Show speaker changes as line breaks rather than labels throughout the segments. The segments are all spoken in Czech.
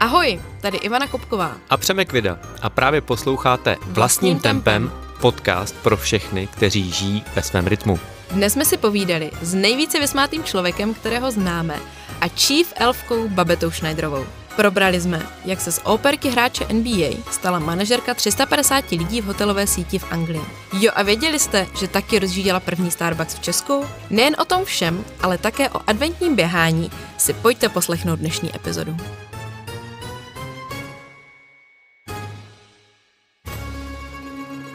Ahoj, tady Ivana Kopková.
A Přemek Vida. A právě posloucháte Vlastním tempem podcast pro všechny, kteří žijí ve svém rytmu.
Dnes jsme si povídali s nejvíce vysmátým člověkem, kterého známe, a chief elfkou Babetou Schneiderovou. Probrali jsme, jak se z operky hráče NBA stala manažerka 350 lidí v hotelové síti v Anglii. Jo a věděli jste, že taky rozjížděla první Starbucks v Česku? Nejen o tom všem, ale také o adventním běhání si pojďte poslechnout dnešní epizodu.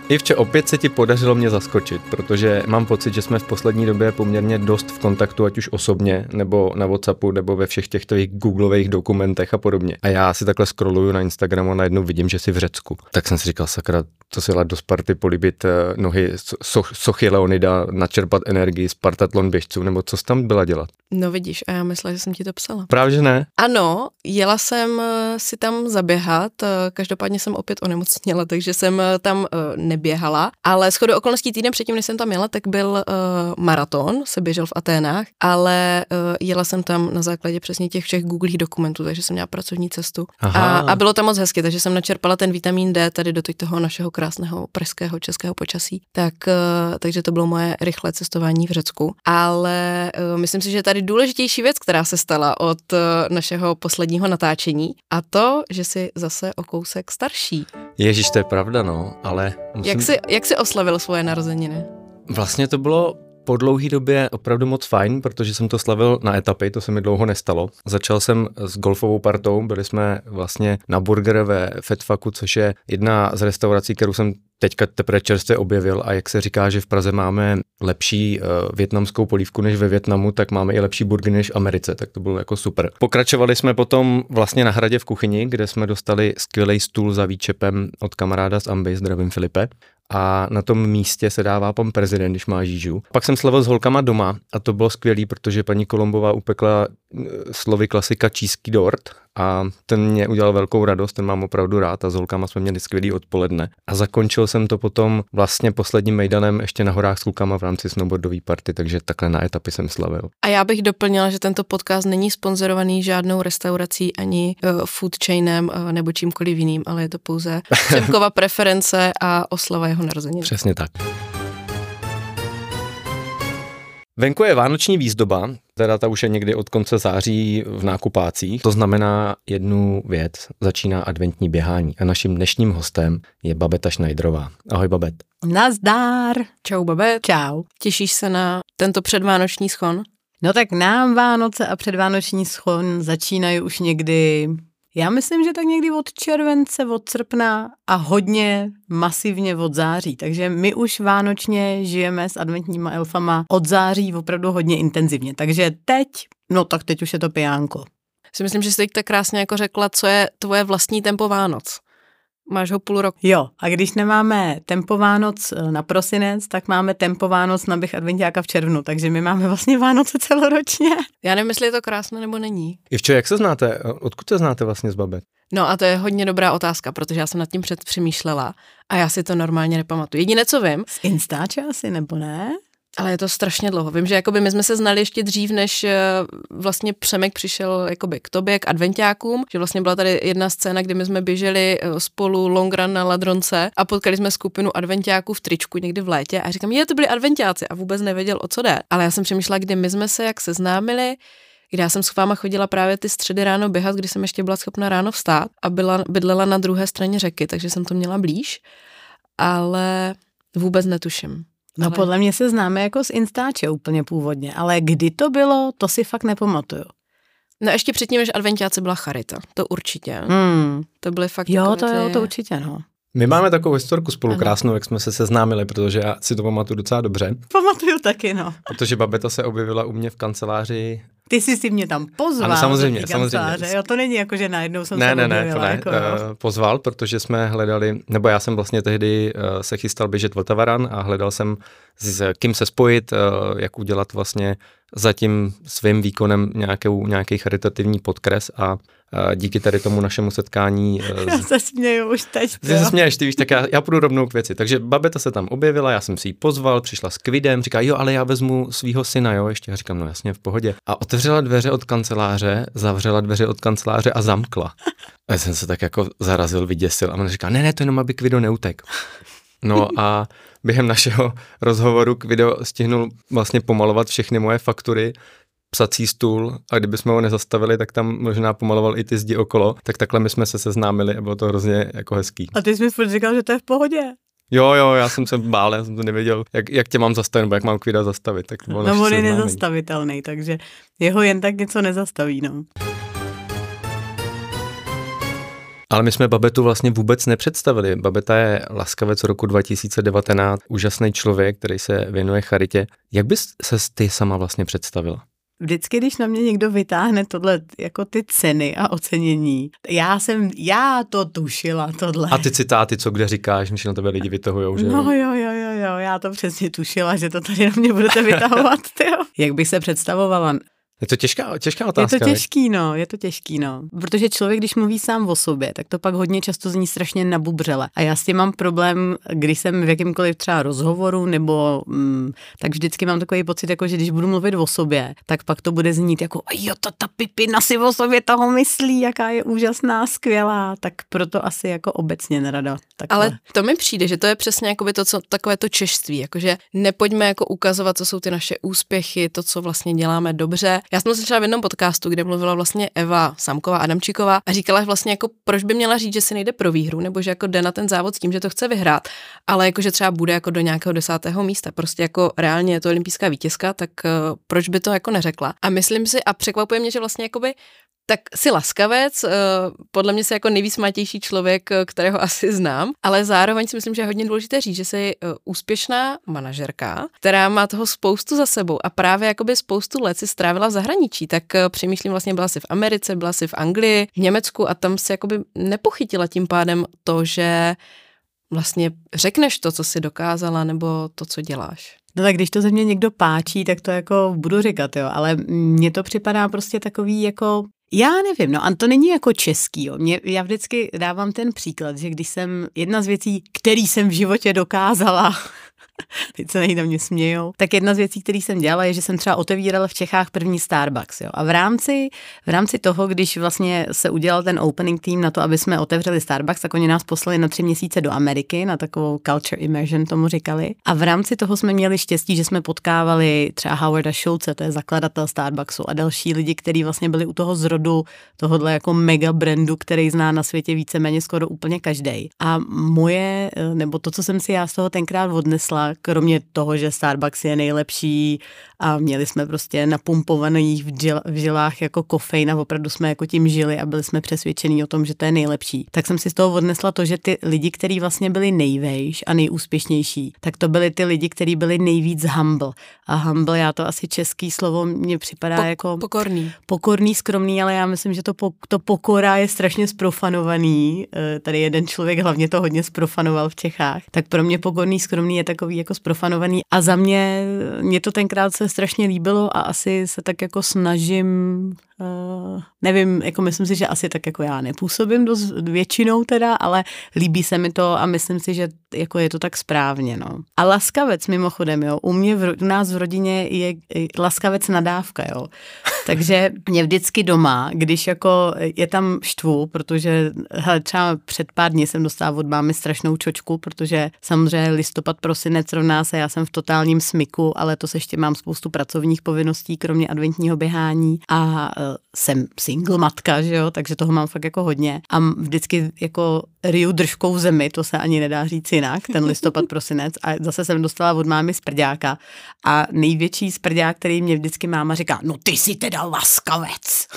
Ivče, opět se ti podařilo mě zaskočit, protože mám pocit, že jsme v poslední době poměrně dost v kontaktu, ať už osobně, nebo na Whatsappu, nebo ve všech těch tvých Googleových dokumentech a podobně. A já si takhle scrolluju na Instagramu a najednou vidím, že jsi v Řecku. Tak jsem si říkal, sakra, to si do Sparty políbit eh, nohy so, Sochy Leonida, načerpat energii Spartatlon běžců, nebo co jsi tam byla dělat?
No vidíš, a já myslela, že jsem ti to psala.
Právě, že ne?
Ano, jela jsem eh, si tam zaběhat, eh, každopádně jsem opět onemocněla, takže jsem tam neběhala, ale shodou okolností týden předtím, než jsem tam jela, tak byl uh, maraton, se běžel v Aténách, ale uh, jela jsem tam na základě přesně těch všech googlých dokumentů, takže jsem měla pracovní cestu. A, a bylo tam moc hezky, takže jsem načerpala ten vitamin D tady do toho našeho krásného pražského českého počasí. Tak, uh, takže to bylo moje rychlé cestování v Řecku. Ale uh, myslím si, že tady důležitější věc, která se stala od uh, našeho posledního natáčení, a to, že si zase o kousek starší.
Ježíš, to je pravda, no, ale
Musím... Jak, jsi, jak jsi oslavil svoje narozeniny?
Vlastně to bylo po dlouhé době opravdu moc fajn, protože jsem to slavil na etapy, to se mi dlouho nestalo. Začal jsem s golfovou partou, byli jsme vlastně na burger ve Fetfaku, což je jedna z restaurací, kterou jsem teďka teprve čerstvě objevil a jak se říká, že v Praze máme lepší uh, větnamskou polívku než ve Větnamu, tak máme i lepší burgery než v Americe, tak to bylo jako super. Pokračovali jsme potom vlastně na hradě v kuchyni, kde jsme dostali skvělý stůl za výčepem od kamaráda z Amby, zdravím Filipe, a na tom místě se dává pan prezident, když má žížu. Pak jsem slavil s holkama doma a to bylo skvělé, protože paní Kolombová upekla slovy klasika číský dort a ten mě udělal velkou radost, ten mám opravdu rád a s holkama jsme měli skvělý odpoledne. A zakončil jsem to potom vlastně posledním mejdanem ještě na horách s klukama v rámci snowboardové party, takže takhle na etapy jsem slavil.
A já bych doplnila, že tento podcast není sponzorovaný žádnou restaurací ani uh, food chainem uh, nebo čímkoliv jiným, ale je to pouze Přemkova preference a oslava jeho narozenin.
Přesně tak. Venku je vánoční výzdoba, teda ta už je někdy od konce září v nákupácích. To znamená jednu věc, začíná adventní běhání a naším dnešním hostem je Babeta Schneiderová. Ahoj Babet.
Nazdár.
Čau Babet.
Čau.
Těšíš se na tento předvánoční schon?
No tak nám Vánoce a předvánoční schon začínají už někdy já myslím, že tak někdy od července, od srpna a hodně masivně od září. Takže my už vánočně žijeme s adventníma elfama od září opravdu hodně intenzivně. Takže teď, no tak teď už je to pijánko.
Si myslím, že jsi teď tak krásně jako řekla, co je tvoje vlastní tempo Vánoc. Máš ho půl roku.
Jo, a když nemáme tempo Vánoc eh, na prosinec, tak máme tempo Vánoc na bych adventiáka v červnu, takže my máme vlastně Vánoce celoročně.
Já nevím, jestli je to krásné nebo není.
Ivčo, jak se znáte? Odkud se znáte vlastně z Babet?
No a to je hodně dobrá otázka, protože já jsem nad tím před přemýšlela a já si to normálně nepamatuju. Jediné, co vím.
Z Instače asi, nebo ne?
Ale je to strašně dlouho. Vím, že jakoby my jsme se znali ještě dřív, než eh, vlastně Přemek přišel jakoby k tobě, k adventiákům, že vlastně byla tady jedna scéna, kdy my jsme běželi eh, spolu long run na Ladronce a potkali jsme skupinu adventiáků v tričku někdy v létě a říkám, je, to byli adventiáci a vůbec nevěděl, o co jde. Ale já jsem přemýšlela, kdy my jsme se jak seznámili, kdy já jsem s váma chodila právě ty středy ráno běhat, kdy jsem ještě byla schopna ráno vstát a byla, bydlela na druhé straně řeky, takže jsem to měla blíž, ale vůbec netuším.
No ale... podle mě se známe jako z Instače úplně původně, ale kdy to bylo, to si fakt nepamatuju.
No ještě předtím, než adventiáce byla Charita, to určitě.
Hmm.
To byly fakt
Jo, to, ty... jo, to určitě, no.
My máme takovou historku spolu ano. krásnou, jak jsme se seznámili, protože já si to pamatuju docela dobře.
Pamatuju taky, no.
Protože Babeta se objevila u mě v kanceláři
ty jsi si mě tam pozval.
Ano, samozřejmě, samozřejmě.
Jo, to není jako, že najednou jsem
ne,
se
Ne, ne,
to
ne,
jako,
uh, pozval, protože jsme hledali, nebo já jsem vlastně tehdy uh, se chystal běžet Vltavaran a hledal jsem s kým se spojit, uh, jak udělat vlastně za tím svým výkonem nějakou, nějaký charitativní podkres a díky tady tomu našemu setkání.
Já se směju už teď.
Ty se směješ, ty víš, tak já, já půjdu rovnou k věci. Takže babeta se tam objevila, já jsem si ji pozval, přišla s kvidem, říká, jo, ale já vezmu svého syna, jo, ještě já říkám, no jasně, v pohodě. A otevřela dveře od kanceláře, zavřela dveře od kanceláře a zamkla. A já jsem se tak jako zarazil, vyděsil a ona říká, ne, ne, to jenom, aby kvido neutek. No a během našeho rozhovoru Kvido stihnul vlastně pomalovat všechny moje faktury, psací stůl a kdyby jsme ho nezastavili, tak tam možná pomaloval i ty zdi okolo, tak takhle my jsme se seznámili a bylo to hrozně jako hezký.
A ty jsi mi říkal, že to je v pohodě.
Jo, jo, já jsem se bál, já jsem to nevěděl, jak, jak tě mám zastavit, nebo jak mám Kvida zastavit. Tak to bylo
no on je nezastavitelný, takže jeho jen tak něco nezastaví, no.
Ale my jsme Babetu vlastně vůbec nepředstavili. Babeta je laskavec roku 2019, úžasný člověk, který se věnuje charitě. Jak bys se ty sama vlastně představila?
Vždycky, když na mě někdo vytáhne tohle, jako ty ceny a ocenění, já jsem, já to tušila, tohle.
A ty citáty, co kde říkáš, myslím, na tebe lidi vytahujou, že
No jo, jo, jo, jo, já to přesně tušila, že to tady na mě budete vytahovat, tyjo. Jak bych se představovala?
Je to těžká, těžká otázka.
Je to těžký, no, je to těžký, no. Protože člověk, když mluví sám o sobě, tak to pak hodně často zní strašně nabubřele. A já s tím mám problém, když jsem v jakýmkoliv třeba rozhovoru, nebo mm, tak vždycky mám takový pocit, jako že když budu mluvit o sobě, tak pak to bude znít jako, jo, to ta pipina si o sobě toho myslí, jaká je úžasná, skvělá, tak proto asi jako obecně nerada. Takhle.
Ale to mi přijde, že to je přesně jako by to, co, takové to češství, jakože nepojďme jako ukazovat, co jsou ty naše úspěchy, to, co vlastně děláme dobře, já jsem slyšela v jednom podcastu, kde mluvila vlastně Eva Samková Adamčíková a říkala vlastně jako, proč by měla říct, že si nejde pro výhru, nebo že jako jde na ten závod s tím, že to chce vyhrát, ale jako, že třeba bude jako do nějakého desátého místa, prostě jako reálně je to olympijská vítězka, tak uh, proč by to jako neřekla? A myslím si, a překvapuje mě, že vlastně jakoby tak si laskavec, eh, podle mě si jako nejvýsmatější člověk, eh, kterého asi znám, ale zároveň si myslím, že je hodně důležité říct, že jsi úspěšná manažerka, která má toho spoustu za sebou a právě jakoby spoustu let si strávila v zahraničí, tak přemýšlím vlastně byla si v Americe, byla si v Anglii, v Německu a tam si jakoby nepochytila tím pádem to, že vlastně řekneš to, co jsi dokázala, nebo to, co děláš.
No tak když to ze mě někdo páčí, tak to jako budu říkat, jo, ale mně to připadá prostě takový jako já nevím, no a to není jako český. Jo. Mě, já vždycky dávám ten příklad, že když jsem, jedna z věcí, který jsem v životě dokázala, teď se na mě smějou. Tak jedna z věcí, které jsem dělala, je, že jsem třeba otevírala v Čechách první Starbucks. Jo. A v rámci, v rámci toho, když vlastně se udělal ten opening team na to, aby jsme otevřeli Starbucks, tak oni nás poslali na tři měsíce do Ameriky, na takovou culture immersion tomu říkali. A v rámci toho jsme měli štěstí, že jsme potkávali třeba Howarda Schulze, to je zakladatel Starbucksu a další lidi, kteří vlastně byli u toho zrodu tohohle jako mega brandu, který zná na světě víceméně skoro úplně každý. A moje, nebo to, co jsem si já z toho tenkrát odnesla, kromě toho, že Starbucks je nejlepší a měli jsme prostě napumpovaný v, žil, v žilách jako kofein a opravdu jsme jako tím žili a byli jsme přesvědčení o tom, že to je nejlepší. Tak jsem si z toho odnesla to, že ty lidi, kteří vlastně byli nejvejš a nejúspěšnější, tak to byli ty lidi, kteří byli nejvíc humble. A humble, já to asi český slovo mně připadá po, jako...
Pokorný.
Pokorný, skromný, ale já myslím, že to, po, to pokora je strašně sprofanovaný. Eh, tady jeden člověk hlavně to hodně sprofanoval v Čechách. Tak pro mě pokorný, skromný je takový jako sprofanovaný a za mě, mě to tenkrát se strašně líbilo a asi se tak jako snažím Uh, nevím, jako myslím si, že asi tak jako já nepůsobím dost většinou teda, ale líbí se mi to a myslím si, že jako je to tak správně, no. A laskavec mimochodem, jo, u mě v, u nás v rodině je laskavec nadávka, jo. Takže mě vždycky doma, když jako je tam štvu, protože hele, třeba před pár dní jsem dostala od mámy strašnou čočku, protože samozřejmě listopad, prosinec rovná se, já jsem v totálním smyku, ale to se ještě mám spoustu pracovních povinností, kromě adventního běhání a jsem single matka, že jo, takže toho mám fakt jako hodně. A vždycky jako riju držkou zemi, to se ani nedá říct jinak, ten listopad, prosinec. A zase jsem dostala od mámy sprďáka. A největší sprdák, který mě vždycky máma říká, no ty jsi teda laskavec.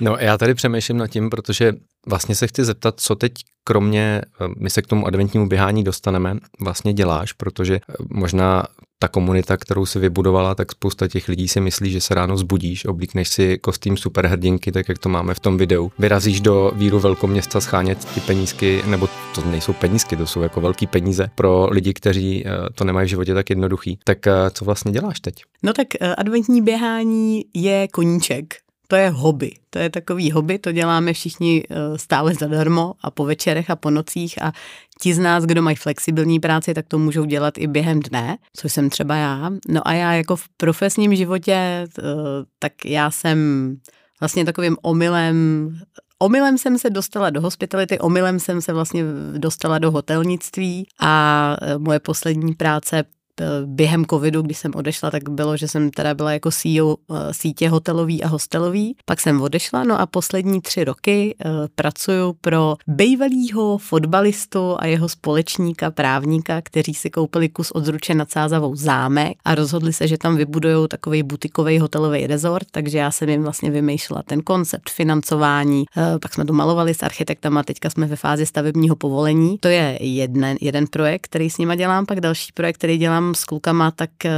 No já tady přemýšlím nad tím, protože vlastně se chci zeptat, co teď kromě, my se k tomu adventnímu běhání dostaneme, vlastně děláš, protože možná ta komunita, kterou si vybudovala, tak spousta těch lidí si myslí, že se ráno zbudíš, oblíkneš si kostým superhrdinky, tak jak to máme v tom videu. Vyrazíš do víru velkoměsta schánět ty penízky, nebo to nejsou penízky, to jsou jako velký peníze pro lidi, kteří eh, to nemají v životě tak jednoduchý. Tak eh, co vlastně děláš teď?
No tak eh, adventní běhání je koníček to je hobby. To je takový hobby, to děláme všichni stále zadarmo a po večerech a po nocích a ti z nás, kdo mají flexibilní práci, tak to můžou dělat i během dne, což jsem třeba já. No a já jako v profesním životě, eh, tak já jsem vlastně takovým omylem Omylem jsem se dostala do hospitality, omylem jsem se vlastně dostala do hotelnictví a eh, moje poslední práce během covidu, když jsem odešla, tak bylo, že jsem teda byla jako CEO eh, sítě hotelový a hostelový. Pak jsem odešla, no a poslední tři roky uh, pracuju pro bývalýho fotbalistu a jeho společníka, právníka, kteří si koupili kus od Zruče nad Sázavou zámek a rozhodli se, že tam vybudují takový butikový hotelový rezort, takže já jsem jim vlastně vymýšlela ten koncept financování, pak jsme to malovali s architektama, teďka jsme ve fázi stavebního povolení. To je jeden, jeden projekt, který s nima dělám, pak další projekt, který dělám dělám s klukama, tak eh,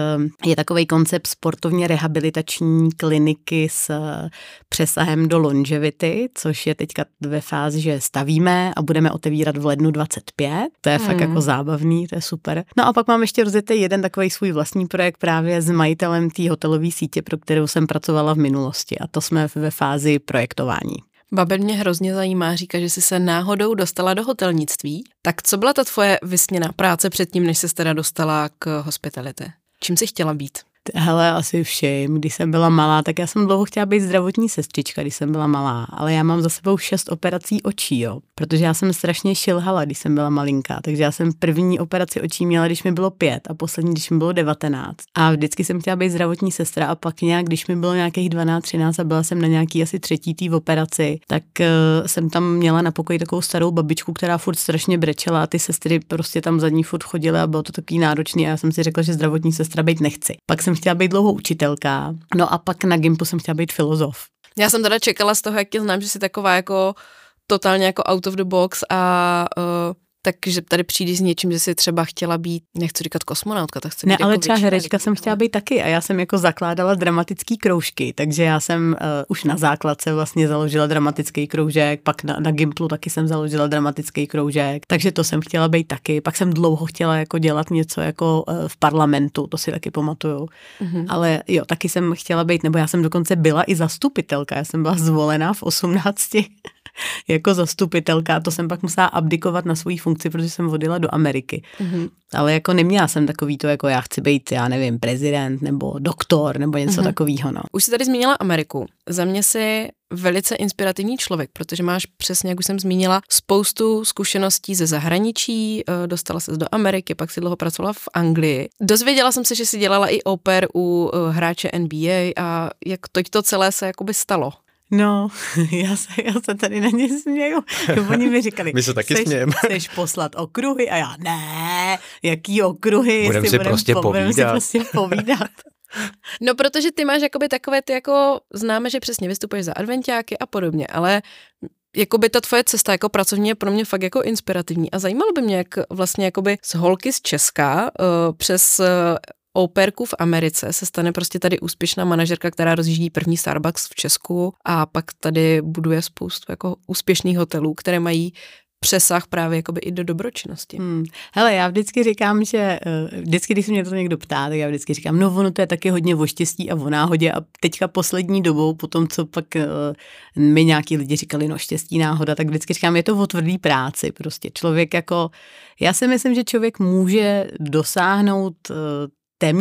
je takový koncept sportovně rehabilitační kliniky s eh, přesahem do longevity, což je teďka ve fázi, že stavíme a budeme otevírat v lednu 25. To je hmm. fakt jako zábavný, to je super. No a pak mám ještě rozjetý jeden takový svůj vlastní projekt právě s majitelem té hotelové sítě, pro kterou jsem pracovala v minulosti a to jsme ve fázi projektování.
Babel mě hrozně zajímá, říká, že jsi se náhodou dostala do hotelnictví. Tak co byla ta tvoje vysněná práce předtím, než se teda dostala k hospitality? Čím jsi chtěla být?
Hele, asi všem. Když jsem byla malá, tak já jsem dlouho chtěla být zdravotní sestřička, když jsem byla malá, ale já mám za sebou šest operací očí, jo. Protože já jsem strašně šilhala, když jsem byla malinká, takže já jsem první operaci očí měla, když mi bylo pět a poslední, když mi bylo devatenáct. A vždycky jsem chtěla být zdravotní sestra a pak nějak, když mi bylo nějakých 12, 13 a byla jsem na nějaký asi třetí tý operaci, tak uh, jsem tam měla na pokoji takovou starou babičku, která furt strašně brečela a ty sestry prostě tam za ní furt chodily a bylo to takový náročný a já jsem si řekla, že zdravotní sestra být nechci. Pak jsem chtěla být dlouho učitelka, no a pak na Gimpu jsem chtěla být filozof.
Já jsem teda čekala z toho, jak tě znám, že jsi taková jako totálně jako out of the box a uh, takže tady přijde s něčím, že si třeba chtěla být, nechci říkat kosmonautka, tak chci
Ne,
být
ale
jako
třeba
většina
herečka jsem chtěla být taky a já jsem jako zakládala dramatický kroužky, takže já jsem uh, už na základce vlastně založila dramatický kroužek, pak na, na Gimplu taky jsem založila dramatický kroužek, takže to jsem chtěla být taky. Pak jsem dlouho chtěla jako dělat něco jako uh, v parlamentu, to si taky pamatuju. Mm-hmm. Ale jo, taky jsem chtěla být, nebo já jsem dokonce byla i zastupitelka, já jsem byla zvolená v 18 jako zastupitelka, to jsem pak musela abdikovat na svoji funkci, protože jsem vodila do Ameriky. Mm-hmm. Ale jako neměla jsem takový to, jako já chci být, já nevím, prezident nebo doktor nebo něco mm-hmm. takového. No.
Už jsi tady zmínila Ameriku. Za mě si velice inspirativní člověk, protože máš přesně, jak už jsem zmínila, spoustu zkušeností ze zahraničí, eh, dostala se do Ameriky, pak si dlouho pracovala v Anglii. Dozvěděla jsem se, že si dělala i oper u eh, hráče NBA a jak to, to celé se jakoby stalo.
No, já se, já se tady na ně směju. Oni mi říkali,
My se taky smějeme.
Chceš poslat okruhy? A já, ne, jaký okruhy?
Budeme si, budem prostě po, povídat.
si prostě povídat.
No, protože ty máš jakoby takové ty jako, známe, že přesně vystupuješ za adventiáky a podobně, ale jakoby ta tvoje cesta jako pracovní je pro mě fakt jako inspirativní a zajímalo by mě, jak vlastně jakoby z holky z Česka uh, přes uh, operku v Americe se stane prostě tady úspěšná manažerka, která rozjíždí první Starbucks v Česku a pak tady buduje spoustu jako úspěšných hotelů, které mají přesah právě jakoby i do dobročinnosti. Hmm.
Hele, já vždycky říkám, že eh, vždycky, když se mě to někdo ptá, tak já vždycky říkám, no ono to je taky hodně o štěstí a o náhodě a teďka poslední dobou, po tom, co pak uh, mi nějaký lidi říkali, no štěstí, náhoda, tak vždycky říkám, je to o tvrdý práci prostě. Člověk jako, já si myslím, že člověk může dosáhnout uh, Dem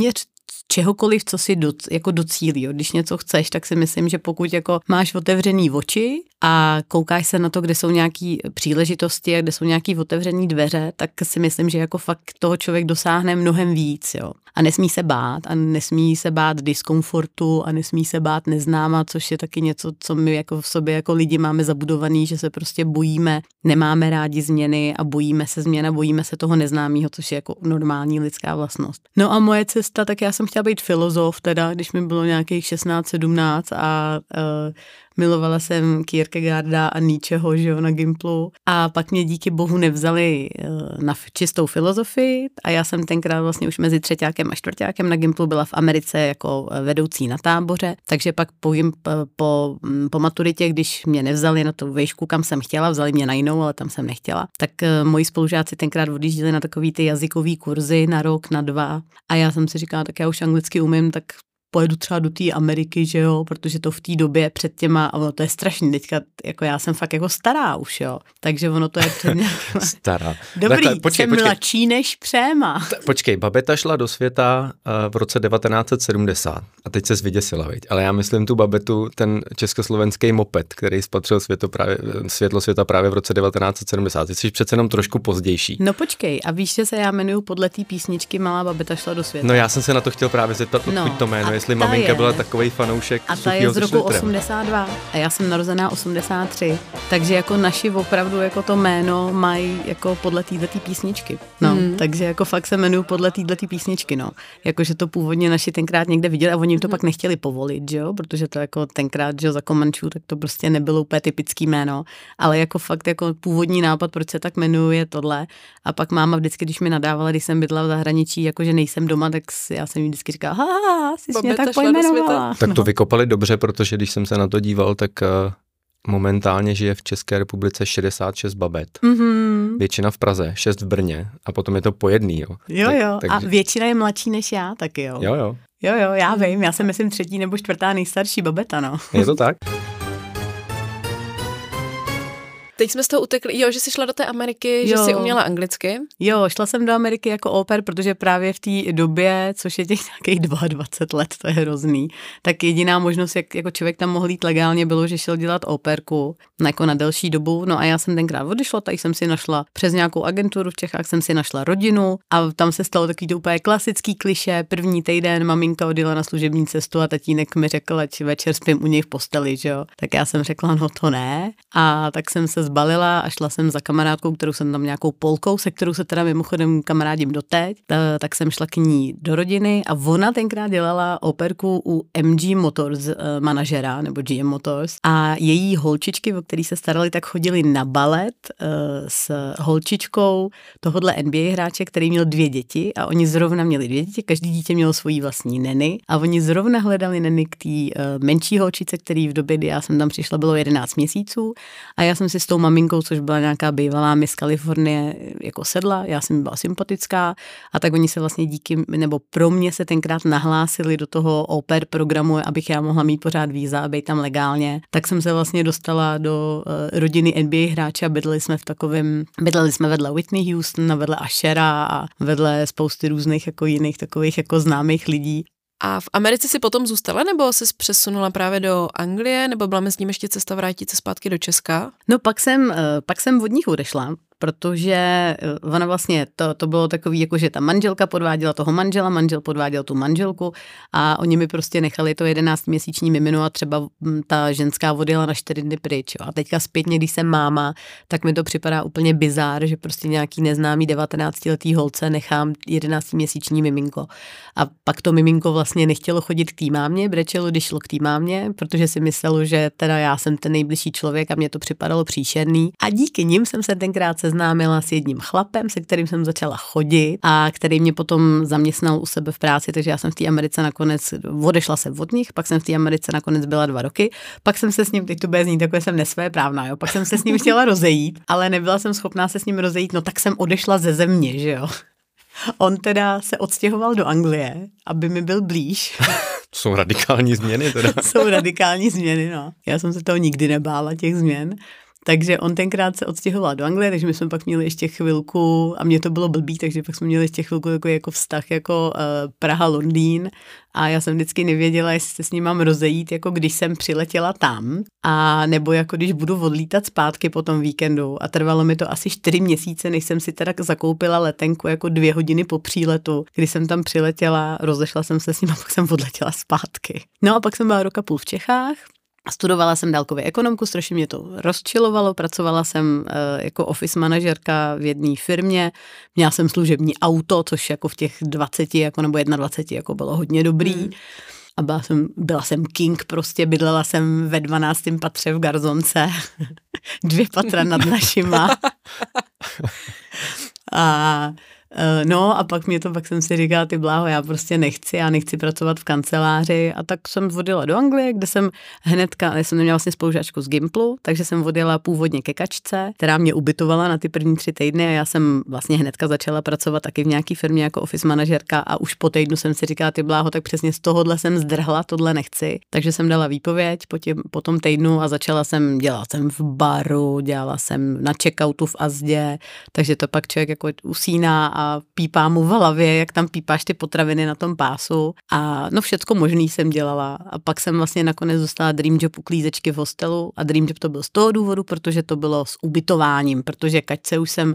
čehokoliv, co si do, jako docílí. Jo. Když něco chceš, tak si myslím, že pokud jako máš otevřený oči a koukáš se na to, kde jsou nějaké příležitosti a kde jsou nějaké otevřené dveře, tak si myslím, že jako fakt toho člověk dosáhne mnohem víc. Jo. A nesmí se bát a nesmí se bát diskomfortu a nesmí se bát neznáma, což je taky něco, co my jako v sobě jako lidi máme zabudovaný, že se prostě bojíme, nemáme rádi změny a bojíme se změna, bojíme se toho neznámého, což je jako normální lidská vlastnost. No a moje cesta, tak já jsem chtěla být filozof, teda, když mi bylo nějakých 16-17 a uh, milovala jsem Kierkegaarda a Nietzscheho, že jo, na Gimplu. A pak mě díky bohu nevzali eh, na čistou filozofii. A já jsem tenkrát vlastně už mezi třetíákem a čtvrtákem na Gimplu byla v Americe jako eh, vedoucí na táboře, takže pak po, po, mm, po maturitě, když mě nevzali na tu výšku, kam jsem chtěla, vzali mě na jinou, ale tam jsem nechtěla, tak eh, moji spolužáci tenkrát odjížděli na takový ty jazykový kurzy na rok, na dva. A já jsem si říkala, tak já už anglicky umím, tak pojedu třeba do té Ameriky, že jo, protože to v té době před těma, a ono to je strašný, teďka, jako já jsem fakt jako stará už, jo, takže ono to je před
Stará.
Dobrý, Takhle, počkej, jsem počkej. mladší než Přéma.
Počkej, Babeta šla do světa uh, v roce 1970 a teď se vyděsila, viď? ale já myslím tu Babetu, ten československý moped, který spatřil světo právě, světlo světa právě v roce 1970. Ty jsi přece jenom trošku pozdější.
No počkej, a víš, že se já jmenuju podle té písničky Malá Babeta šla do světa?
No já jsem se na to chtěl právě zeptat, odkud no, to jméno je jestli maminka je, byla takový fanoušek
A ta je z roku 82 a já jsem narozená 83, takže jako naši opravdu jako to jméno mají jako podle této písničky. No, mm. takže jako fakt se jmenuju podle této písničky, no. Jakože to původně naši tenkrát někde viděli a oni jim to mm. pak nechtěli povolit, že jo, protože to jako tenkrát, že jo, za Komančů, tak to prostě nebylo úplně typický jméno, ale jako fakt jako původní nápad, proč se tak jmenuje je tohle. A pak máma vždycky, když mi nadávala, když jsem bydla v zahraničí, jakože nejsem doma, tak já jsem jí vždycky říkala, ha, ha, ha jsi mě tak pojmenovala.
Tak to no. vykopali dobře, protože když jsem se na to díval, tak uh, momentálně žije v České republice 66 babet. Mm-hmm. Většina v Praze, 6 v Brně a potom je to po jedný, jo.
Jo, tak, jo, takže... a většina je mladší než já, taky jo.
Jo, jo.
Jo, jo, já vím, já jsem myslím třetí nebo čtvrtá nejstarší babeta, no.
Je to tak?
Teď jsme z toho utekli, jo, že jsi šla do té Ameriky, jo. že jsi uměla anglicky.
Jo, šla jsem do Ameriky jako oper, protože právě v té době, což je těch nějakých 22 let, to je hrozný, tak jediná možnost, jak jako člověk tam mohl jít legálně, bylo, že šel dělat operku jako na delší dobu. No a já jsem tenkrát odešla, tak jsem si našla přes nějakou agenturu v Čechách, jsem si našla rodinu a tam se stalo takový to úplně klasický kliše. První týden maminka odjela na služební cestu a tatínek mi řekl, ať večer spím u něj v posteli, že jo. Tak já jsem řekla, no to ne. A tak jsem se zbalila a šla jsem za kamarádkou, kterou jsem tam nějakou polkou, se kterou se teda mimochodem kamarádím doteď, tak jsem šla k ní do rodiny a ona tenkrát dělala operku u MG Motors eh, manažera nebo GM Motors. A její holčičky, o který se starali, tak chodili na balet uh, s holčičkou tohohle NBA hráče, který měl dvě děti a oni zrovna měli dvě děti, každý dítě mělo svoji vlastní neny. A oni zrovna hledali neny k té menší holčice, který v době, kdy já jsem tam přišla, bylo 11 měsíců. A já jsem si s tou maminkou, což byla nějaká bývalá Miss Kalifornie, jako sedla, já jsem byla sympatická a tak oni se vlastně díky, nebo pro mě se tenkrát nahlásili do toho oper programu, abych já mohla mít pořád víza a být tam legálně, tak jsem se vlastně dostala do uh, rodiny NBA hráče a bydleli jsme v takovém, bydleli jsme vedle Whitney Houston a vedle Ashera a vedle spousty různých jako jiných takových jako známých lidí.
A v Americe si potom zůstala, nebo se přesunula právě do Anglie, nebo byla mezi ním ještě cesta vrátit se zpátky do Česka?
No pak jsem, eh, pak jsem od nich odešla, protože eh, ona vlastně, to, to bylo takový, jako že ta manželka podváděla toho manžela, manžel podváděl tu manželku a oni mi prostě nechali to 11 měsíční mimino a třeba hm, ta ženská odjela na 4 dny pryč. Jo. A teďka zpětně, když jsem máma, tak mi to připadá úplně bizár, že prostě nějaký neznámý 19-letý holce nechám 11 měsíční miminko. A pak to miminko vlastně nechtělo chodit k té mámě, brečelo, když šlo k té mámě, protože si myslelo, že teda já jsem ten nejbližší člověk a mě to připadalo příšerný. A díky nim jsem se tenkrát se seznámila s jedním chlapem, se kterým jsem začala chodit a který mě potom zaměstnal u sebe v práci, takže já jsem v té Americe nakonec, odešla se od nich, pak jsem v té Americe nakonec byla dva roky, pak jsem se s ním, teď to bude znít takové jsem nesvé právná, jo, pak jsem se s ním chtěla rozejít, ale nebyla jsem schopná se s ním rozejít, no tak jsem odešla ze země, že jo. On teda se odstěhoval do Anglie, aby mi byl blíž.
To jsou radikální změny teda.
jsou radikální změny, no. Já jsem se toho nikdy nebála, těch změn. Takže on tenkrát se odstěhoval do Anglie, takže my jsme pak měli ještě chvilku, a mě to bylo blbý, takže pak jsme měli ještě chvilku jako, jako vztah jako uh, Praha-Londýn. A já jsem vždycky nevěděla, jestli se s ním mám rozejít, jako když jsem přiletěla tam, a nebo jako když budu odlítat zpátky po tom víkendu. A trvalo mi to asi čtyři měsíce, než jsem si teda zakoupila letenku jako dvě hodiny po příletu, kdy jsem tam přiletěla, rozešla jsem se s ním a pak jsem odletěla zpátky. No a pak jsem byla roka půl v Čechách, Studovala jsem dálkově ekonomku, strašně mě to rozčilovalo, pracovala jsem e, jako office manažerka v jedné firmě, měla jsem služební auto, což jako v těch 20 jako nebo 21 jako bylo hodně dobrý. Hmm. a byla jsem, byla jsem king, prostě bydlela jsem ve 12. patře v Garzonce, dvě patra nad našima. a Eh, no a pak mě to, pak jsem si říkala, ty bláho, já prostě nechci, já nechci pracovat v kanceláři a tak jsem vodila do Anglie, kde jsem hnedka, já jsem neměla vlastně spolužáčku z Gimplu, takže jsem vodila původně ke kačce, která mě ubytovala na ty první tři týdny a já jsem vlastně hnedka začala pracovat taky v nějaký firmě jako office manažerka a už po týdnu jsem si říkala, ty bláho, tak přesně z tohohle jsem zdrhla, tohle nechci. Takže jsem dala výpověď po, tě, po tom týdnu a začala jsem, dělala jsem v baru, dělala jsem na checkoutu v Azdě, takže to pak člověk jako usíná a pípá mu v hlavě, jak tam pípáš ty potraviny na tom pásu. A no všecko možný jsem dělala. A pak jsem vlastně nakonec dostala Dream Job uklízečky v hostelu. A Dream Job to byl z toho důvodu, protože to bylo s ubytováním, protože kačce už jsem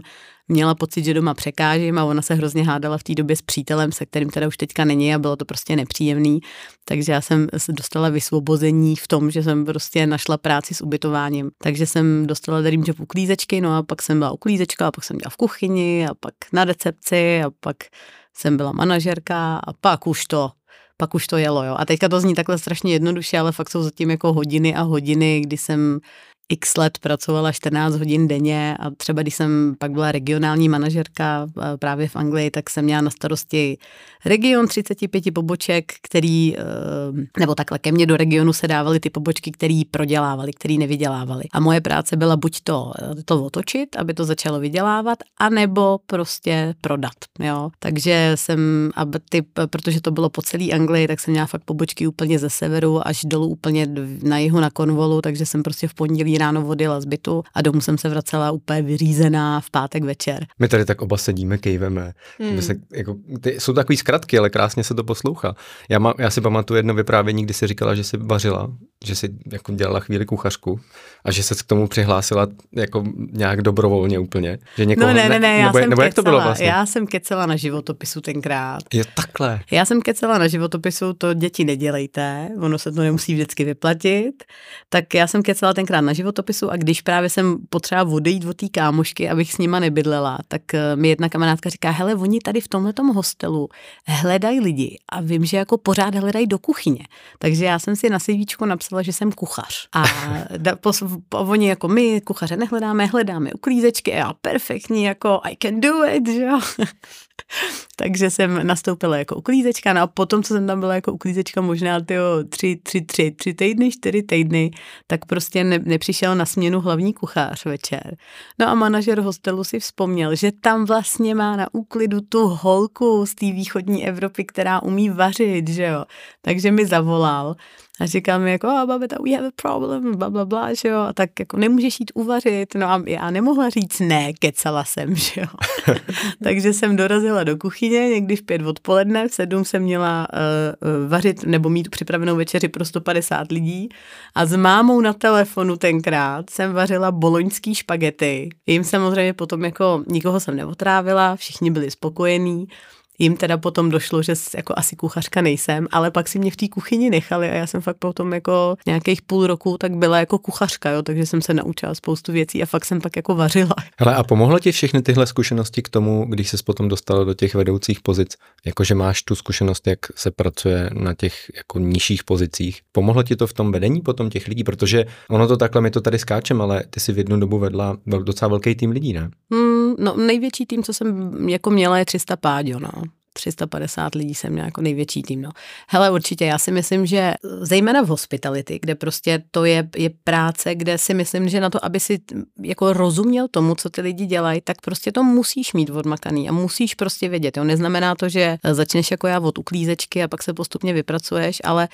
měla pocit, že doma překážím a ona se hrozně hádala v té době s přítelem, se kterým teda už teďka není a bylo to prostě nepříjemný. Takže já jsem dostala vysvobození v tom, že jsem prostě našla práci s ubytováním. Takže jsem dostala Dream Job uklízečky, no a pak jsem byla uklízečka a pak jsem dělala v kuchyni a pak na recepci a pak jsem byla manažerka a pak už to pak už to jelo, jo. A teďka to zní takhle strašně jednoduše, ale fakt jsou zatím jako hodiny a hodiny, kdy jsem x let pracovala 14 hodin denně a třeba když jsem pak byla regionální manažerka eh, právě v Anglii, tak jsem měla na starosti region 35 poboček, který, eh, nebo takhle ke mně do regionu se dávaly ty pobočky, který prodělávali, který nevydělávali. A moje práce byla buď to, eh, to otočit, aby to začalo vydělávat, anebo prostě prodat. Jo? Takže jsem, aby ty, protože to bylo po celé Anglii, tak jsem měla fakt pobočky úplně ze severu až dolů úplně na jihu na konvolu, takže jsem prostě v pondělí ráno odjela z bytu a domů jsem se vracela úplně vyřízená v pátek večer.
My tady tak oba sedíme, kejveme. Hmm. Se, jako, ty, jsou takový zkratky, ale krásně se to poslouchá. Já, má, já si pamatuju jedno vyprávění, kdy si říkala, že jsi vařila, že si jako dělala chvíli kuchařku a že se k tomu přihlásila jako nějak dobrovolně úplně. Že někoho,
no ne, ne, ne, já
nebo,
jsem
nebo jak to bylo vlastně?
Já jsem kecela na životopisu tenkrát.
Je takhle.
Já jsem kecela na životopisu, to děti nedělejte, ono se to nemusí vždycky vyplatit. Tak já jsem kecela tenkrát na životopisu a když právě jsem potřeba odejít od té kámošky, abych s nima nebydlela, tak eh, mi jedna kamarádka říká, hele, oni tady v tomhle hostelu hledají lidi a vím, že jako pořád hledají do kuchyně. Takže já jsem si na CVčku napsala, že jsem kuchař. A da, pos, oni jako my kuchaře nehledáme, hledáme uklízečky a já perfektní, jako I can do it, že jo. Takže jsem nastoupila jako uklízečka, no a potom, co jsem tam byla jako uklízečka možná tyjo, tři, tři, tři, tři týdny, čtyři týdny, tak prostě ne, nepřišel na směnu hlavní kuchař večer. No a manažer hostelu si vzpomněl, že tam vlastně má na úklidu tu holku z té východní Evropy, která umí vařit, že jo. Takže mi zavolal a říká mi jako, oh, babeta, we have a problem, bla, bla, bla, že jo, a tak jako nemůžeš jít uvařit, no a já nemohla říct ne, kecala jsem, že jo. Takže jsem dorazila do kuchyně, někdy v pět odpoledne, v sedm jsem měla uh, vařit nebo mít připravenou večeři pro 150 lidí a s mámou na telefonu tenkrát jsem vařila boloňský špagety. Jim samozřejmě potom jako nikoho jsem neotrávila, všichni byli spokojení, jim teda potom došlo, že jako asi kuchařka nejsem, ale pak si mě v té kuchyni nechali a já jsem fakt potom jako nějakých půl roku tak byla jako kuchařka, jo, takže jsem se naučila spoustu věcí a fakt jsem pak jako vařila.
Ale a pomohlo ti všechny tyhle zkušenosti k tomu, když se potom dostala do těch vedoucích pozic, jakože máš tu zkušenost, jak se pracuje na těch jako nižších pozicích. Pomohlo ti to v tom vedení potom těch lidí, protože ono to takhle, my to tady skáčem, ale ty si v jednu dobu vedla docela velký tým lidí, ne?
Hmm, no největší tým, co jsem jako měla, je 300 páďo, no. 350 lidí jsem měla jako největší tým. No. Hele, určitě, já si myslím, že zejména v hospitality, kde prostě to je, je práce, kde si myslím, že na to, aby si jako rozuměl tomu, co ty lidi dělají, tak prostě to musíš mít odmakaný a musíš prostě vědět. Jo. Neznamená to, že začneš jako já od uklízečky a pak se postupně vypracuješ, ale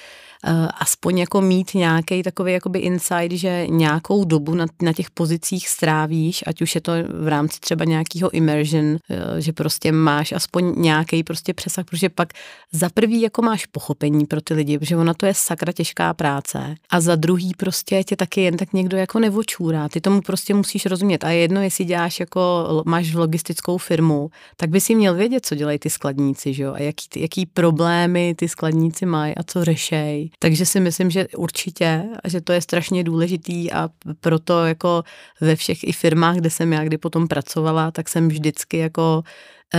uh, aspoň jako mít nějaký takový jakoby insight, že nějakou dobu na, na těch pozicích strávíš, ať už je to v rámci třeba nějakého immersion, uh, že prostě máš aspoň nějaký prostě přesah, protože pak za prvý jako máš pochopení pro ty lidi, protože ona to je sakra těžká práce. A za druhý prostě tě taky jen tak někdo jako nevočůrá, ty tomu prostě musíš rozumět. A jedno, jestli děláš jako, máš logistickou firmu, tak by si měl vědět, co dělají ty skladníci, že jo, a jaký, jaký problémy ty skladníci mají a co řešej. Takže si myslím, že určitě, že to je strašně důležitý a proto jako ve všech i firmách, kde jsem já kdy potom pracovala, tak jsem vždycky jako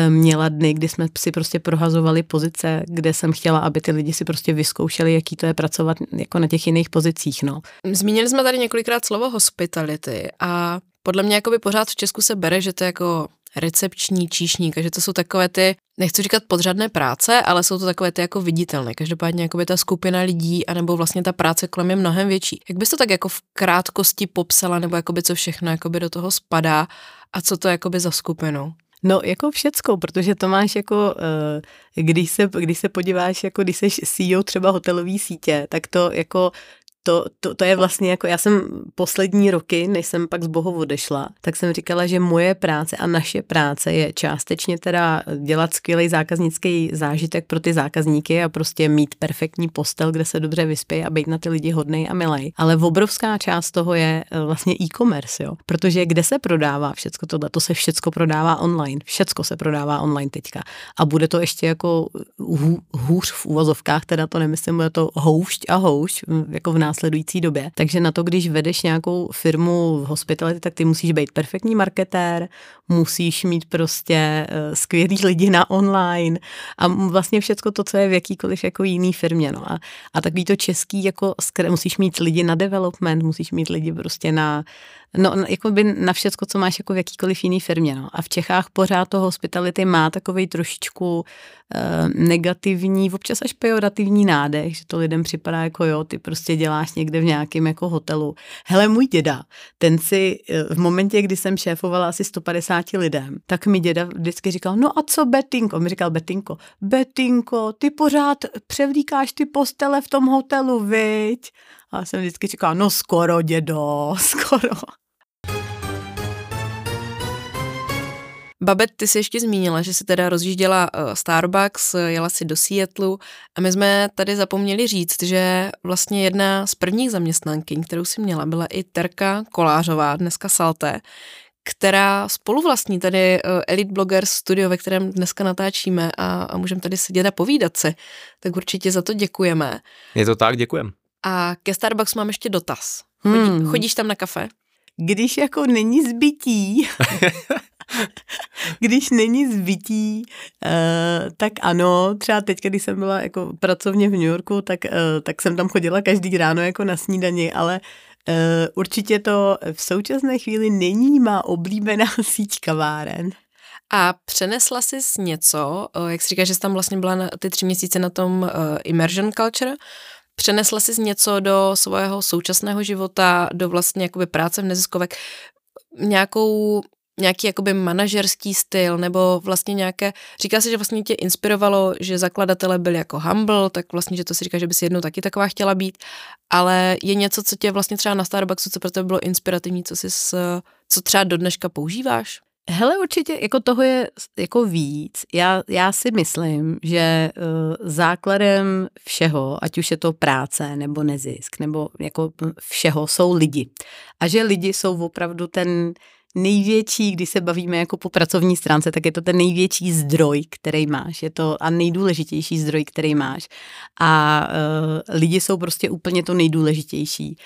měla dny, kdy jsme si prostě prohazovali pozice, kde jsem chtěla, aby ty lidi si prostě vyzkoušeli, jaký to je pracovat jako na těch jiných pozicích. No.
Zmínili jsme tady několikrát slovo hospitality a podle mě jakoby pořád v Česku se bere, že to je jako recepční číšník že to jsou takové ty, nechci říkat podřadné práce, ale jsou to takové ty jako viditelné. Každopádně jakoby ta skupina lidí anebo vlastně ta práce kolem je mnohem větší. Jak bys to tak jako v krátkosti popsala nebo jakoby co všechno jakoby do toho spadá a co to jakoby za skupinu?
No, jako všecko, protože to máš jako, eh, když se, když se podíváš, jako když jsi CEO třeba hotelové sítě, tak to jako to, to, to je vlastně jako, já jsem poslední roky, než jsem pak z Bohu odešla, tak jsem říkala, že moje práce a naše práce je částečně teda dělat skvělý zákaznický zážitek pro ty zákazníky a prostě mít perfektní postel, kde se dobře vyspí a být na ty lidi hodnej a milej. Ale obrovská část toho je eh, vlastně e-commerce, jo. Protože kde se prodává všecko tohle, to se všecko prodává online. Všecko se prodává online teďka. A bude to ještě jako hů, hůř v úvozovkách, teda to nemyslím, bude to houšť a houšť, jako v nás následující době. Takže na to, když vedeš nějakou firmu v hospitality, tak ty musíš být perfektní marketér, musíš mít prostě uh, skvělý lidi na online a vlastně všechno to, co je v jakýkoliv jako jiný firmě. No. A, a takový to český, jako musíš mít lidi na development, musíš mít lidi prostě na No, jako by na všecko, co máš jako v jakýkoliv jiný firmě. No. A v Čechách pořád to hospitality má takový trošičku e, negativní, občas až pejorativní nádech, že to lidem připadá jako jo, ty prostě děláš někde v nějakém jako hotelu. Hele, můj děda, ten si e, v momentě, kdy jsem šéfovala asi 150 lidem, tak mi děda vždycky říkal, no a co Betinko? Mi říkal Betinko, Betinko, ty pořád převlíkáš ty postele v tom hotelu, viď? A jsem vždycky říkala, no skoro, dědo, skoro.
Babet, ty jsi ještě zmínila, že si teda rozjížděla eh, Starbucks, jela si do Seattleu a my jsme tady zapomněli říct, že vlastně jedna z prvních zaměstnankyň, kterou si měla, byla i Terka Kolářová, dneska Salté, která spoluvlastní tady eh, Elite Bloggers studio, ve kterém dneska natáčíme a, a můžeme tady sedět a povídat si. Tak určitě za to děkujeme.
Je to tak, děkujem.
A ke Starbucks mám ještě dotaz. Chodí, hmm. Chodíš tam na kafe?
Když jako není zbytí, když není zbytí, uh, tak ano, třeba teď, když jsem byla jako pracovně v New Yorku, tak, uh, tak jsem tam chodila každý ráno jako na snídani, ale uh, určitě to v současné chvíli není má oblíbená síť kaváren.
A přenesla jsi něco, jak jsi říká, že jsi tam vlastně byla na ty tři měsíce na tom uh, immersion culture, Přenesla jsi něco do svého současného života, do vlastně jakoby práce v neziskovek, nějakou nějaký jakoby manažerský styl, nebo vlastně nějaké, říká se, že vlastně tě inspirovalo, že zakladatelé byli jako humble, tak vlastně, že to si říká, že by si jednou taky taková chtěla být, ale je něco, co tě vlastně třeba na Starbucksu, co pro tebe bylo inspirativní, co jsi, co třeba do dneška používáš?
Hele, určitě jako toho je jako víc. Já, já si myslím, že uh, základem všeho, ať už je to práce nebo nezisk, nebo jako všeho, jsou lidi. A že lidi jsou opravdu ten největší, když se bavíme jako po pracovní stránce, tak je to ten největší zdroj, který máš. Je to a nejdůležitější zdroj, který máš. A uh, lidi jsou prostě úplně to nejdůležitější.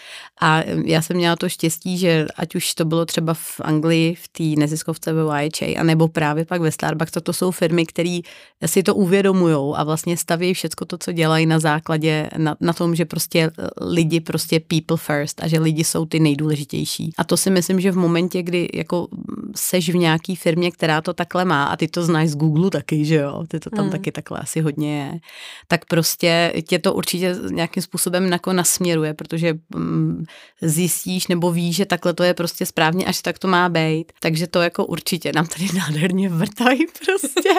A já jsem měla to štěstí, že ať už to bylo třeba v Anglii, v té neziskovce ve YHA, anebo právě pak ve Starbucks, to, to jsou firmy, které si to uvědomují a vlastně staví všechno to, co dělají na základě, na, na tom, že prostě lidi prostě people first a že lidi jsou ty nejdůležitější. A to si myslím, že v momentě, kdy jako seš v nějaký firmě, která to takhle má a ty to znáš z Google taky, že jo, ty to tam mm. taky takhle asi hodně je, tak prostě tě to určitě nějakým způsobem jako nasměruje, protože mm, zjistíš nebo víš, že takhle to je prostě správně, až tak to má být. Takže to jako určitě nám tady nádherně vrtají prostě.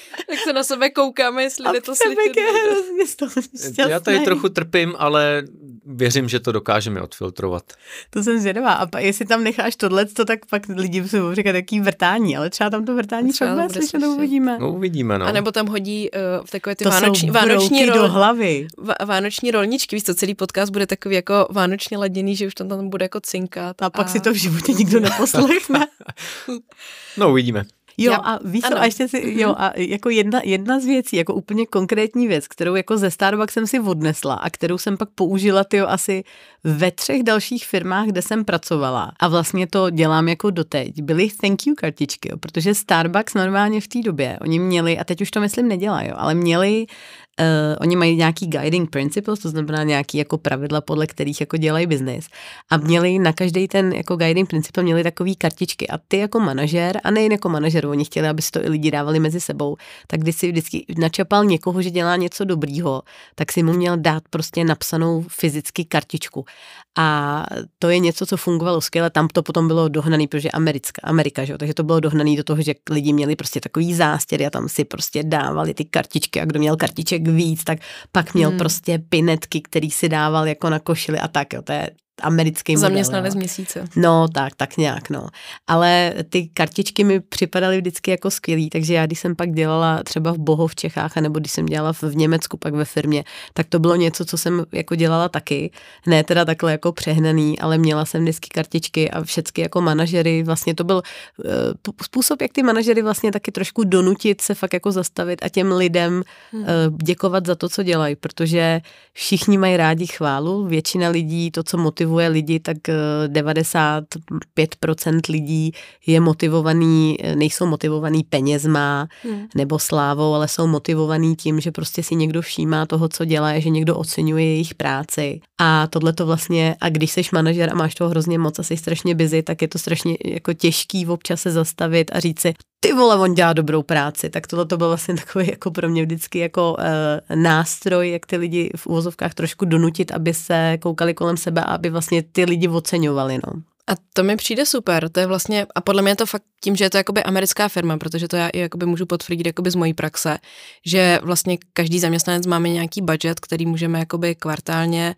Tak se na sebe koukáme, jestli
a
jde to slyšet.
je hrozně z toho
Já tady trochu trpím, ale věřím, že to dokážeme odfiltrovat.
To jsem zvědavá. A jestli tam necháš tohle, to tak pak lidi si budou říkat, jaký vrtání, ale třeba tam to vrtání třeba bude slyšet, to uvidíme.
No uvidíme, no.
A nebo tam hodí uh, takové ty to vánoční, vánoční
rol, do hlavy.
vánoční rolničky, víš, to celý podcast bude takový jako vánočně laděný, že už tam, tam bude jako cinkat.
A, a pak si to v životě nikdo neposlechne.
no uvidíme.
Jo,
Já-
a víš co,
ano.
a ještě si, jo, a jako jedna, jedna z věcí, jako úplně konkrétní věc, kterou jako ze Starbucks jsem si odnesla a kterou jsem pak použila, tyjo, asi ve třech dalších firmách, kde jsem pracovala. A vlastně to dělám jako doteď, byly thank you kartičky, jo, protože Starbucks normálně v té době, oni měli, a teď už to myslím nedělají, ale měli Uh, oni mají nějaký guiding principles, to znamená nějaký jako pravidla, podle kterých jako dělají biznis. A měli na každý ten jako guiding principle měli takový kartičky. A ty jako manažer, a nejen jako manažer, oni chtěli, aby si to i lidi dávali mezi sebou, tak když si vždycky načapal někoho, že dělá něco dobrýho, tak si mu měl dát prostě napsanou fyzicky kartičku. A to je něco, co fungovalo skvěle. Tam to potom bylo dohnaný, protože Americka, Amerika, že jo? takže to bylo dohnaný do toho, že lidi měli prostě takový zástěry a tam si prostě dávali ty kartičky a kdo měl kartiček víc, tak pak měl
Hmm.
prostě pinetky, který si dával jako na košili a tak, jo. to je americký model.
Zaměstnanec
jo.
měsíce.
No, tak, tak nějak, no. Ale ty kartičky mi připadaly vždycky jako skvělý, takže já, když jsem pak dělala třeba v Boho v Čechách, nebo když jsem dělala v Německu pak ve firmě, tak to bylo něco, co jsem jako dělala taky. Ne teda takhle jako přehnaný, ale měla jsem vždycky kartičky a všechny jako manažery, vlastně to byl p- způsob, jak ty manažery vlastně taky trošku donutit se fakt jako zastavit a těm lidem
Hmm.
eh, děkovat za to, co dělají, protože všichni mají rádi chválu, většina lidí, to, co motivuje lidi, tak eh, 95% lidí je motivovaný, eh, nejsou motivovaný penězma
Hmm.
nebo slávou, ale jsou motivovaný tím, že prostě si někdo všímá toho, co dělá, že někdo oceňuje jejich práci. A tohle to vlastně, a když jsi manažer a máš toho hrozně moc a jsi strašně busy, tak je to strašně jako těžký občas se zastavit a říct si, ty vole, on dělá dobrou práci. Tak tohle to byl vlastně takový jako pro mě vždycky jako uh, nástroj, jak ty lidi v úvozovkách trošku donutit, aby se koukali kolem sebe a aby vlastně ty lidi oceňovali, no.
A to mi přijde super, to je vlastně, a podle mě je to fakt tím, že je to jakoby americká firma, protože to já i jakoby můžu potvrdit jakoby z mojí praxe, že vlastně každý zaměstnanec máme nějaký budget, který můžeme jakoby kvartálně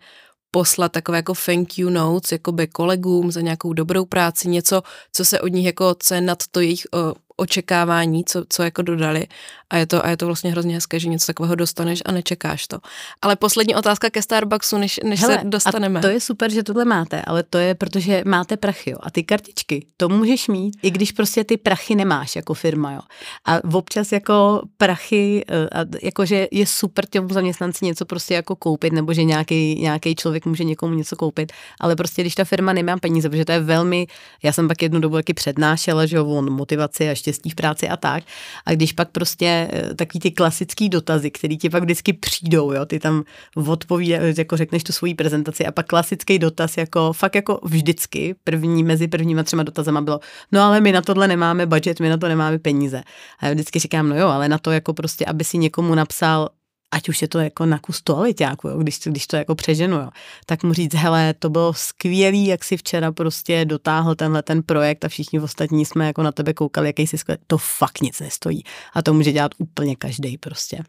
poslat takové jako thank you notes jakoby kolegům za nějakou dobrou práci, něco, co se od nich jako, co je nad to jejich o, očekávání, co, co jako dodali a je, to, a je to vlastně hrozně hezké, že něco takového dostaneš a nečekáš to. Ale poslední otázka ke Starbucksu, než, než
Hele,
se dostaneme.
A to je super, že tohle máte, ale to je, protože máte prachy, jo. A ty kartičky, to můžeš mít, i když prostě ty prachy nemáš jako firma, jo. A občas jako prachy, eh, a jakože je super těm zaměstnanci něco prostě jako koupit, nebo že nějaký, nějaký člověk může někomu něco koupit, ale prostě když ta firma nemá peníze, protože to je velmi, já jsem pak jednu dobu taky přednášela, že jo, on motivaci a štěstí v práci a tak. A když pak prostě eh, takový ty klasický dotazy, který ti pak vždycky přijdou, jo, ty tam odpovídáš, jako řekneš tu svoji prezentaci a pak klasický dotaz, jako fakt jako vždycky, první, mezi prvníma třema dotazama bylo, no ale my na tohle nemáme budget, my na to nemáme peníze. A já vždycky říkám, no jo, ale na to jako prostě, aby si někomu napsal, ať už je to jako na kus toaleťáku, jo, když, když to jako přeženu, jo, tak mu říct, hele, to bylo skvělý, jak si včera prostě dotáhl tenhle ten projekt a všichni ostatní jsme jako na tebe koukali, jaký jsi skvělý. To fakt nic nestojí. A to může dělat úplně každý prostě.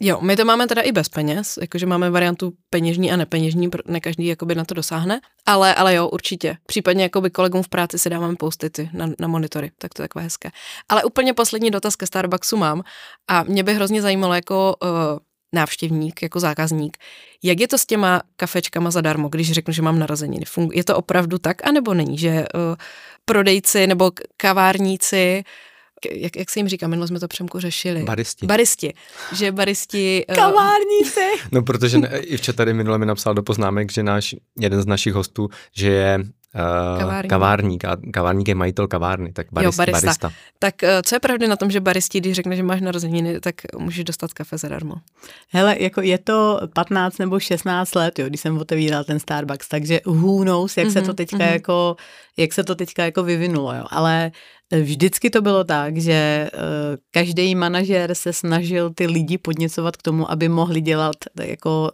Jo, my to máme teda i bez peněz, jakože máme variantu peněžní a nepeněžní, ne každý jakoby na to dosáhne, ale, ale jo, určitě. Případně jakoby kolegům v práci si dáváme postity na, na monitory, tak to je takové hezké. Ale úplně poslední dotaz ke Starbucksu mám a mě by hrozně zajímalo jako uh, návštěvník, jako zákazník, jak je to s těma kafečkama zadarmo, když řeknu, že mám narozeniny. Je to opravdu tak, anebo není, že uh, prodejci nebo kavárníci jak, jak se jim říká, minule jsme to Přemku řešili.
Baristi.
Baristi. Že baristi... eh,
Kavárníci!
No, protože ne, Ivča tady minule mi napsal do poznámek, že náš, jeden z našich hostů, že je
Kavárník.
kavárník a kavárník je majitel kavárny, tak barist,
barista.
barista.
Tak eh, co je pravdy na tom, že baristi, když řekne, že máš narozeniny, tak můžeš dostat kafe zadarmo?
Hele, jako je to 15 nebo 16 let, jo, když jsem otevíral ten Starbucks, takže who knows, jak mm-hmm, se to
Mhm,
teďka
mhm.
jako, jak se to teďka jako vyvinulo, jo. Ale eh, vždycky to bylo tak, že každý manažer se snažil ty lidi podněcovat k tomu, aby mohli dělat eh, jako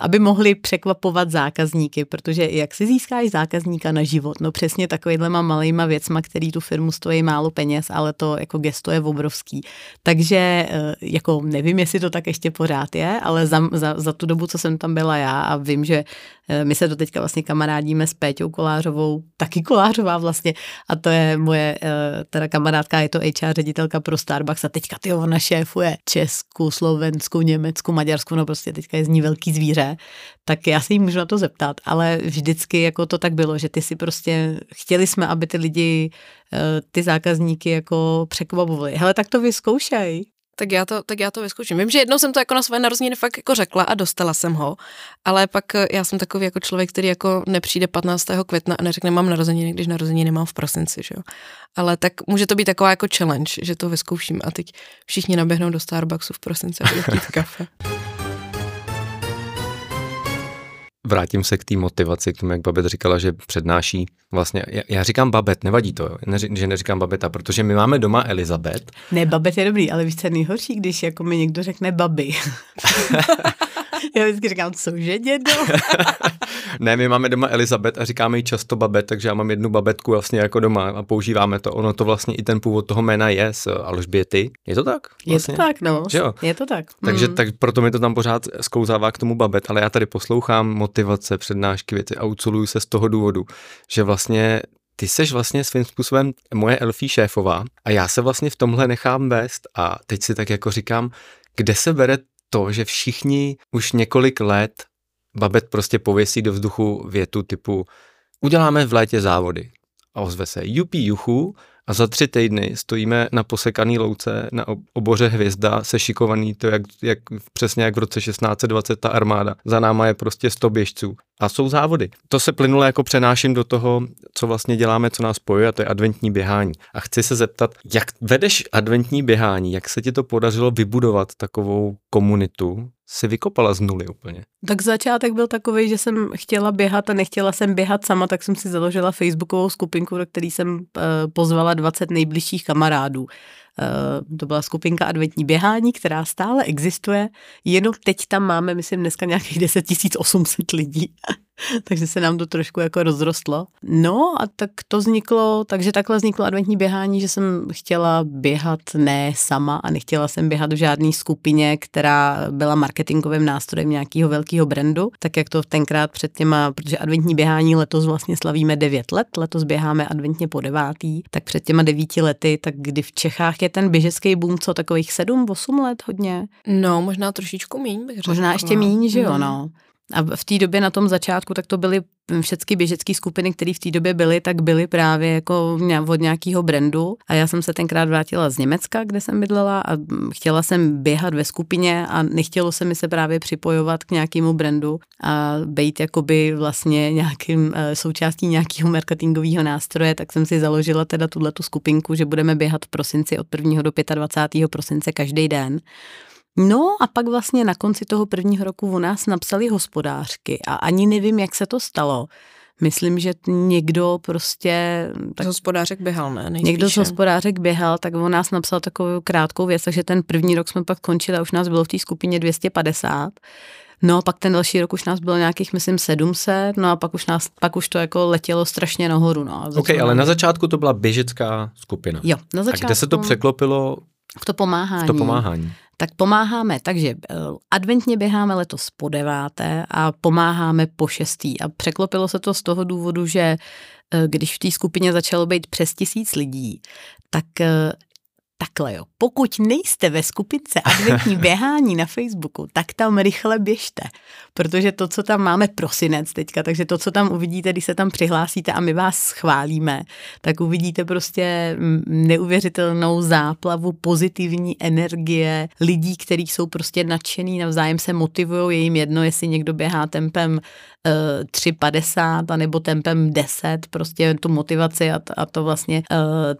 aby mohli překvapovat zákazníky, protože jak si získáš zákazníka na život? No přesně takovýhlema malýma věcma, který tu firmu stojí málo peněz, ale to jako gesto je obrovský. Takže eh, jako nevím, jestli to tak ještě pořád je, ale za, za, za tu dobu, co jsem tam byla já a vím, že eh, my se do teďka vlastně kamarádíme s Péťou Kolářovou, taky Kolářová vlastně, a to je moje eh, teda kamarádka, je to HR ředitelka pro Starbucks a teďka ty ona šéfuje Česku, Slovensku, Německu, Maďarsku, no prostě teďka je z ní velký zvíře zvíře, tak já se jí můžu na to zeptat, ale vždycky jako to tak bylo, že ty si prostě, chtěli jsme, aby ty lidi, eh, ty zákazníky jako překvapovali. Hele, tak to vyzkoušej.
Tak já to, tak já to vyzkouším. Vím, že jednou jsem to jako na své narozeniny fakt jako řekla a dostala jsem ho, ale pak eh, já jsem takový jako člověk, který jako nepřijde 15. května a neřekne mám narozeniny, když narozeniny mám v prosinci, že jo. Ale tak může to být taková jako challenge, že to vyzkouším a teď všichni naběhnou do Starbucksu v prosinci a budou kafe.
Vrátím se k té motivaci, k tomu, jak Babet říkala, že přednáší vlastně, já, já říkám Babet, nevadí to, jo, neři, že neříkám Babeta, protože my máme doma Elizabet.
Ne, Babet je dobrý, ale víš, co je nejhorší, když jako mi někdo řekne babi. Já vždycky říkám, cože dědo?
ne, my máme doma Elizabet a říkáme jí často babet, takže já mám jednu babetku vlastně jako doma a používáme to. Ono to vlastně i ten původ toho jména je z Alžběty. Je to tak?
Vlastně? Je to tak, no. Že jo? Je to tak.
Takže mm. tak proto mi to tam pořád sklouzává k tomu babet, ale já tady poslouchám motivace, přednášky, věci a uculuju se z toho důvodu, že vlastně ty seš vlastně svým způsobem moje elfí šéfová a já se vlastně v tomhle nechám vést a teď si tak jako říkám, kde se bere to, že všichni už několik let Babet prostě pověsí do vzduchu větu typu uděláme v létě závody. A ozve se jupi juchu a za tři týdny stojíme na posekaný louce na oboře hvězda, sešikovaný, to jak, jak, přesně jak v roce 1620 ta armáda. Za náma je prostě 100 běžců. A jsou závody. To se plynule jako přenáším do toho, co vlastně děláme, co nás spojuje, a to je adventní běhání. A chci se zeptat, jak vedeš adventní běhání, jak se ti to podařilo vybudovat takovou komunitu, si vykopala z nuly úplně?
Tak začátek byl takový, že jsem chtěla běhat a nechtěla jsem běhat sama, tak jsem si založila facebookovou skupinku, do které jsem uh, pozvala 20 nejbližších kamarádů. Uh, to byla skupinka Adventní běhání, která stále existuje, jenom teď tam máme, myslím, dneska nějakých 10 800 lidí. takže se nám to trošku jako rozrostlo. No a tak to vzniklo, takže takhle vzniklo adventní běhání, že jsem chtěla běhat ne sama a nechtěla jsem běhat v žádné skupině, která byla marketingovým nástrojem nějakého velkého brandu, tak jak to tenkrát před těma, protože adventní běhání letos vlastně slavíme 9 let, letos běháme adventně po devátý, tak před těma devíti lety, tak kdy v Čechách je ten běžecký boom, co takových 7-8 let hodně?
No, možná trošičku míň, bych řekla.
Možná ještě míň, že jo, no. A v té době na tom začátku, tak to byly všechny běžecké skupiny, které v té době byly, tak byly právě jako od nějakého brandu. A já jsem se tenkrát vrátila z Německa, kde jsem bydlela a chtěla jsem běhat ve skupině a nechtělo se mi se právě připojovat k nějakému brandu a být jakoby vlastně nějakým eh, součástí nějakého marketingového nástroje, tak jsem si založila teda tuhle tu skupinku, že budeme běhat v prosinci od 1. do 25. prosince každý den. No a pak vlastně na konci toho prvního roku u nás napsali hospodářky a ani nevím, jak se to stalo. Myslím, že někdo prostě...
Tak, z hospodářek běhal, ne?
Nejspíše. Někdo z hospodářek běhal, tak on nás napsal takovou krátkou věc, takže ten první rok jsme pak končili a už nás bylo v té skupině 250. No, pak ten další rok už nás bylo nějakých, myslím, 700, no a pak už, nás, pak už to jako letělo strašně nahoru. No,
ok, ale na začátku to byla běžecká skupina.
Jo, na začátku.
A kde se to překlopilo
v to pomáhání.
V to pomáhání
tak pomáháme, takže eh, adventně běháme letos po deváté a pomáháme po šestý. A překlopilo se to z toho důvodu, že eh, když v té skupině začalo být přes tisíc lidí, tak eh, takhle jo, pokud nejste ve skupince adventní běhání na Facebooku, tak tam rychle běžte, protože to, co tam máme prosinec teďka, takže to, co tam uvidíte, když se tam přihlásíte a my vás schválíme, tak uvidíte prostě neuvěřitelnou záplavu pozitivní energie lidí, kteří jsou prostě nadšený, navzájem se motivují, je jim jedno, jestli někdo běhá tempem 3,50 a nebo tempem 10, prostě tu motivaci a, a to vlastně,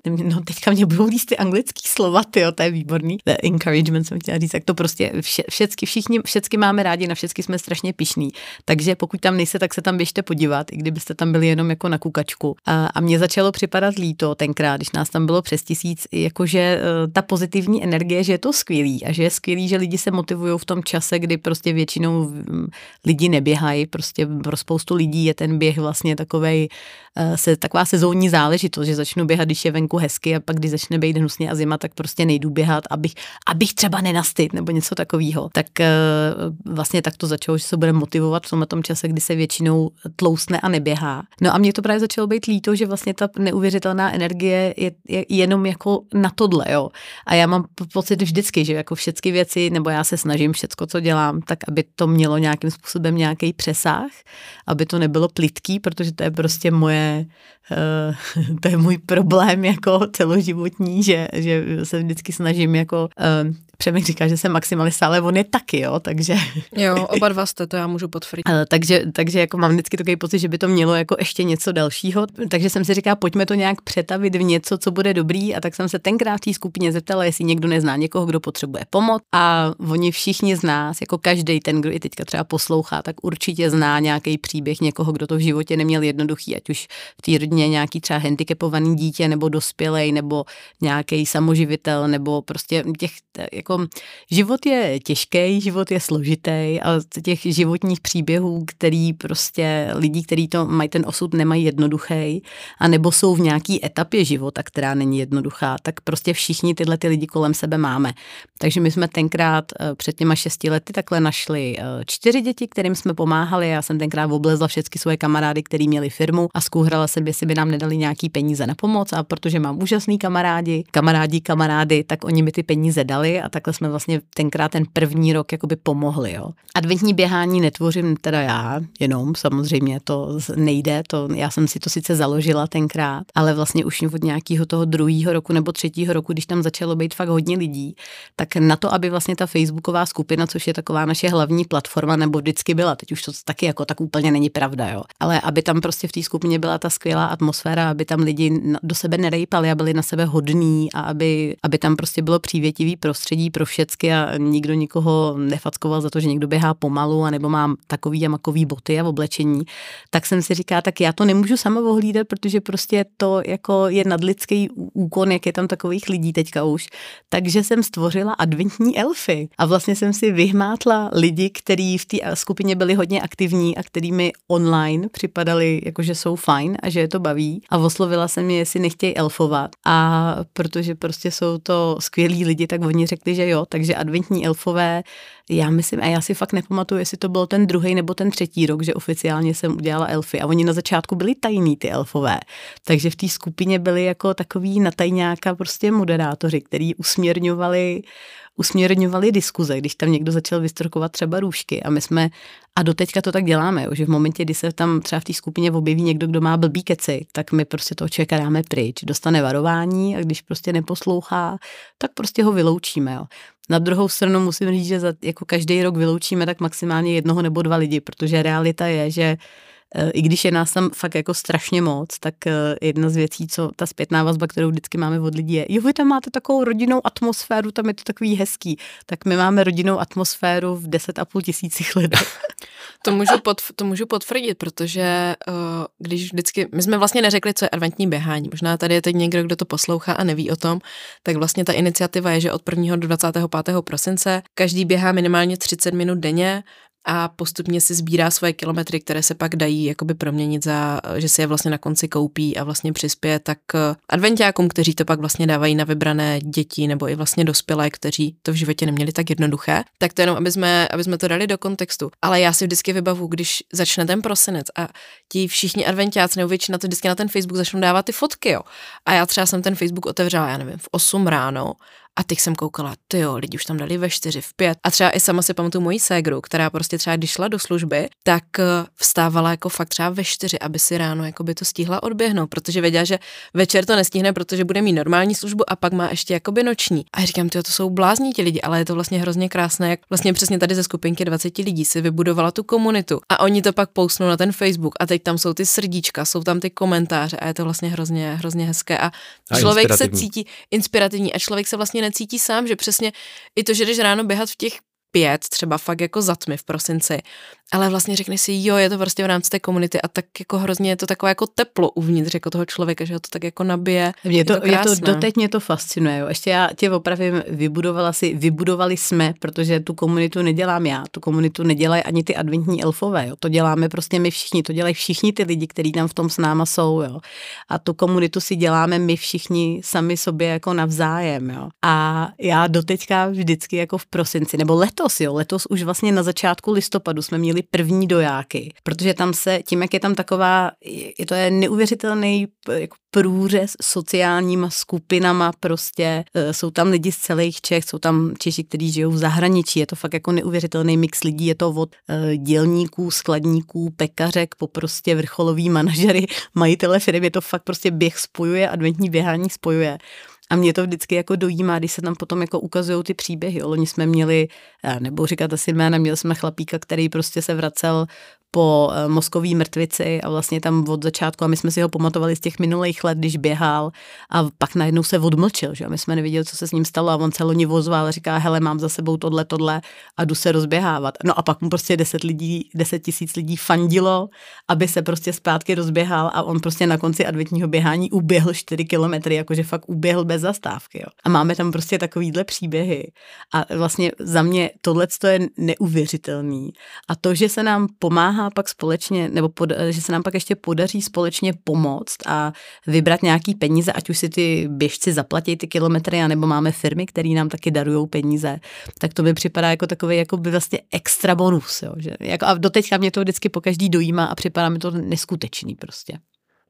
uh, no teďka mě budou líst ty anglický slova, ty, to je výborný. The encouragement jsem chtěla říct, tak to prostě vše, všecky, všichni, všecky máme rádi, na všecky jsme strašně pišní. Takže pokud tam nejste, tak se tam běžte podívat, i kdybyste tam byli jenom jako na kukačku. A, a mně začalo připadat líto tenkrát, když nás tam bylo přes tisíc, jakože uh, ta pozitivní energie, že je to skvělý a že je skvělý, že lidi se motivují v tom čase, kdy prostě většinou lidi neběhají, prostě pro spoustu lidí je ten běh vlastně takovej, eh, se, taková sezónní záležitost, že začnu běhat, když je venku hezky a pak když začne být hnusně a zima doma, tak prostě nejdu běhat, abych, abych třeba nenastyt nebo něco takového. Tak eh, vlastně tak to začalo, že se bude motivovat v tom, tom čase, kdy se většinou tloustne a neběhá. No a mě to právě začalo být líto, že vlastně ta neuvěřitelná energie je, je jenom jako na tohle, jo. A já mám pocit vždycky, že jako všechny věci, nebo já se snažím všecko, co dělám, tak aby to mělo nějakým způsobem nějaký přesah, aby to nebylo plitký, protože to je prostě moje, uh, to je můj problém jako celoživotní, že, že se vždycky snažím jako Přemek říká, že jsem maximalista, ale on je taky, jo, takže...
Jo, oba dva jste, to já můžu potvrdit.
Eh, takže, takže jako mám vždycky takový pocit, že by to mělo jako ještě něco dalšího, takže jsem si říkala, pojďme to nějak přetavit v něco, co bude dobrý. A tak jsem se tenkrát v té skupině zeptala, jestli někdo nezná někoho, kdo potřebuje pomoc. A oni všichni z nás, jako každý ten, kdo i teďka třeba poslouchá, tak určitě zná nějaký příběh někoho, kdo to v životě neměl jednoduchý, ať už v té rodině nějaký třeba handicapovaný dítě nebo dospělej nebo nějaký samoživitel nebo prostě těch jako život je těžký, život je složitý a těch životních příběhů, který prostě lidí, kteří to mají ten osud, nemají jednoduchý, a nebo jsou v nějaký etapě života, která není jednoduchá, tak prostě všichni tyhle ty lidi kolem sebe máme. Takže my jsme tenkrát eh, před těma šesti lety takhle našli eh, čtyři děti, kterým jsme pomáhali. Já jsem tenkrát oblezla všechny svoje kamarády, který měli firmu a zkouhrala jsem, jestli by nám nedali nějaký peníze na pomoc a protože mám úžasný kamarádi, kamarádi, kamarády, tak oni mi ty peníze dali a takhle jsme vlastně tenkrát ten první rok jakoby pomohli. Jo. Adventní běhání netvořím teda já, jenom samozřejmě to nejde, to, já jsem si to sice založila tenkrát, ale vlastně už od nějakého toho druhého roku nebo třetího roku, když tam začalo být fakt hodně lidí, tak na to, aby vlastně ta facebooková skupina, což je taková naše hlavní platforma, nebo vždycky byla, teď už to taky jako tak úplně není pravda, jo. Ale aby tam prostě v té skupině byla ta skvělá atmosféra, aby tam lidi do sebe nerejpali a byli na sebe hodní a aby, aby tam prostě bylo přívětivý prostředí pro všecky a nikdo nikoho nefackoval za to, že někdo běhá pomalu a nebo mám takový a makový boty a oblečení, tak jsem si říká, tak já to nemůžu sama ohlídat, protože prostě to jako je nadlidský úkon, jak je tam takových lidí teďka už. Takže jsem stvořila adventní elfy a vlastně jsem si vyhmátla lidi, kteří v té skupině byli hodně aktivní a kterými online připadali, jako že jsou fajn a že je to baví a oslovila jsem je, jestli nechtějí elfovat a protože prostě jsou to skvělí lidi, tak oni řekli, že jo, takže adventní elfové, já myslím, a já si fakt nepamatuju, jestli to byl ten druhý nebo ten třetí rok, že oficiálně jsem udělala elfy. A oni na začátku byli tajní ty elfové, takže v té skupině byli jako takový natajňáka prostě moderátoři, který usměrňovali usměrňovali diskuze, když tam někdo začal vystrkovat třeba růžky a my jsme, a doteďka to tak děláme, že v momentě, kdy se tam třeba v té skupině objeví někdo, kdo má blbý keci, tak my prostě toho člověka dáme pryč, dostane varování a když prostě neposlouchá, tak prostě ho vyloučíme. Jo. Na druhou stranu musím říct, že za, jako každý rok vyloučíme tak maximálně jednoho nebo dva lidi, protože realita je, že i když je nás tam fakt jako strašně moc, tak eh, jedna z věcí, co ta zpětná vazba, kterou vždycky máme od lidí, je, jo, vy tam máte takovou rodinnou atmosféru, tam je to takový hezký. Tak my máme rodinnou atmosféru v deset a půl tisících lidech.
To můžu, to můžu potvrdit, protože uh, když vždycky, my jsme vlastně neřekli, co je adventní běhání. Možná tady je teď někdo, kdo to poslouchá a neví o tom, tak vlastně ta iniciativa je, že od 1. do 25. prosince každý běhá minimálně 30 minut denně a postupně si sbírá svoje kilometry, které se pak dají jakoby proměnit za, že si je vlastně na konci koupí a vlastně přispěje tak eh, adventiákům, kteří to pak vlastně dávají na vybrané děti nebo i vlastně dospělé, kteří to v životě neměli tak jednoduché. Tak to jenom, aby jsme, aby jsme to dali do kontextu. Ale já si vždycky vybavu, když začne ten prosinec a ti všichni adventiáci nebo většina to vždycky na ten Facebook začnou dávat ty fotky, jo. A já třeba jsem ten Facebook otevřela, já nevím, v 8 ráno a teď jsem koukala, ty jo, lidi už tam dali ve čtyři, v pět. A třeba i sama si pamatuju moji ségru, která prostě třeba když šla do služby, tak eh, vstávala jako fakt třeba ve čtyři, aby si ráno jako by to stihla odběhnout, protože věděla, že večer to nestihne, protože bude mít normální službu a pak má ještě jakoby noční. A říkám, ty to jsou blázní ti lidi, ale je to vlastně hrozně krásné, jak vlastně přesně tady ze skupinky 20 lidí si vybudovala tu komunitu a oni to pak pousnou na ten Facebook a teď tam jsou ty srdíčka, jsou tam ty komentáře a je to vlastně hrozně, hrozně hezké a, a člověk se cítí inspirativní a člověk se vlastně necítí sám, že přesně i to, že jdeš ráno běhat v těch pět, třeba fakt jako za tmy v prosinci ale vlastně řekne si, jo, je to prostě v rámci té komunity a tak jako hrozně je to takové jako teplo uvnitř jako toho člověka, že ho to tak jako nabije.
Mě to,
je to,
je to doteď mě to fascinuje. Jo. Ještě já tě opravím, vybudovala si, vybudovali jsme, protože tu komunitu nedělám já, tu komunitu nedělají ani ty adventní elfové, jo. to děláme prostě my všichni, to dělají všichni ty lidi, kteří tam v tom s náma jsou. Jo. A tu komunitu si děláme my všichni sami sobě jako navzájem. Jo. A já doteďka vždycky jako v prosinci, nebo letos, jo, letos už vlastně na začátku listopadu jsme měli první dojáky, protože tam se, tím, jak je tam taková, je to je neuvěřitelný jako průřez sociálníma skupinama prostě, e, jsou tam lidi z celých Čech, jsou tam Češi, kteří žijou v zahraničí, je to fakt jako neuvěřitelný mix lidí, je to od e, dělníků, skladníků, pekařek po prostě vrcholový manažery, majitele firmy, je to fakt prostě běh spojuje, adventní běhání spojuje. A mě to vždycky jako dojímá, když se tam potom jako ukazují ty příběhy. Loni jsme měli, nebo říkat asi jména, měli jsme chlapíka, který prostě se vracel po eh, mozkový mrtvici a vlastně tam od začátku a my jsme si ho pamatovali z těch minulých let, když běhal a pak najednou se odmlčil, že my jsme nevěděli, co se s ním stalo a on se loni vozval a říká, hele, mám za sebou tohle, tohle a jdu se rozběhávat. No a pak mu prostě deset lidí, deset tisíc lidí fandilo, aby se prostě zpátky rozběhal a on prostě na konci adventního běhání uběhl čtyři kilometry, jakože fakt uběhl bez zastávky. Jo. A máme tam prostě takovýhle příběhy. A vlastně za mě tohle je neuvěřitelný. A to, že se nám pomáhá pak společně, nebo pod, že se nám pak ještě podaří společně pomoct a vybrat nějaký peníze, ať už si ty běžci zaplatí ty kilometry, anebo máme firmy, které nám taky darují peníze, tak to mi připadá jako takový jako by vlastně extra bonus. Jo, že, jako, a doteďka mě to vždycky po každý dojímá a připadá mi to neskutečný prostě.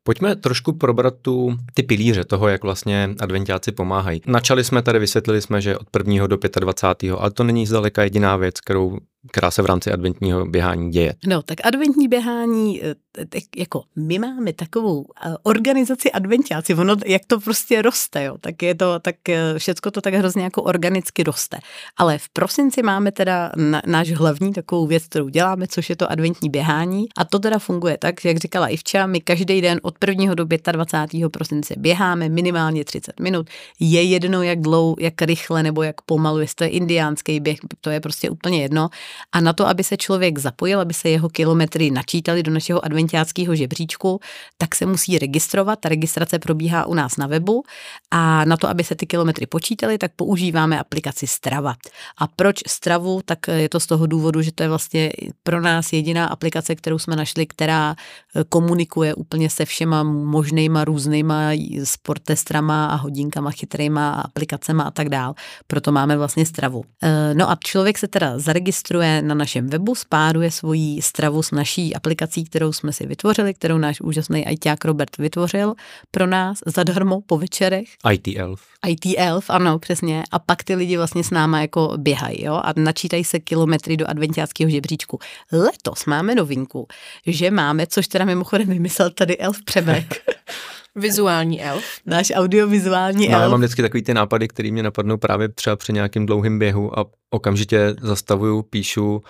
Pojďme trošku probrat tu, ty pilíře toho, jak vlastně adventiáci pomáhají. Načali jsme tady, vysvětlili jsme, že od 1. do 25. ale to není zdaleka jediná věc, kterou která se v rámci adventního běhání děje.
No, tak adventní běhání, eh, tak jako my máme takovou eh, organizaci adventiáci, ono, jak to prostě roste, jo, tak je to, tak eh, všecko to tak hrozně jako organicky roste. Ale v prosinci máme teda náš hlavní takovou věc, kterou děláme, což je to adventní běhání a to teda funguje tak, jak říkala Ivča, my každý den od 1. do 25. prosince běháme minimálně 30 minut. Je jedno, jak dlouho, jak rychle nebo jak pomalu, jestli to je indiánský běh, to je prostě úplně jedno a na to, aby se člověk zapojil, aby se jeho kilometry načítali do našeho adventiáckého žebříčku, tak se musí registrovat. Ta registrace probíhá u nás na webu a na to, aby se ty kilometry počítaly, tak používáme aplikaci Strava. A proč Stravu? Tak je to z toho důvodu, že to je vlastně pro nás jediná aplikace, kterou jsme našli, která eh, komunikuje úplně se všema možnýma různýma sportestrama a hodinkama chytrýma aplikacema a tak dál. Proto máme vlastně Stravu. Eh, no a člověk se teda zaregistruje zaregistruje na našem webu, spáruje svoji stravu s naší aplikací, kterou jsme si vytvořili, kterou náš úžasný ITák Robert vytvořil pro nás zadarmo po večerech.
IT Elf.
IT Elf, ano, přesně. A pak ty lidi vlastně s náma jako běhají, jo, a načítají se kilometry do adventiáckého žebříčku. Letos máme novinku, že máme, což teda mimochodem vymyslel tady Elf Přebek.
Vizuální elf.
Náš audiovizuální
no,
elf.
Já mám vždycky takový ty nápady, které mě napadnou právě třeba při nějakém dlouhém běhu a okamžitě zastavuju, píšu,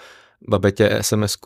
babetě sms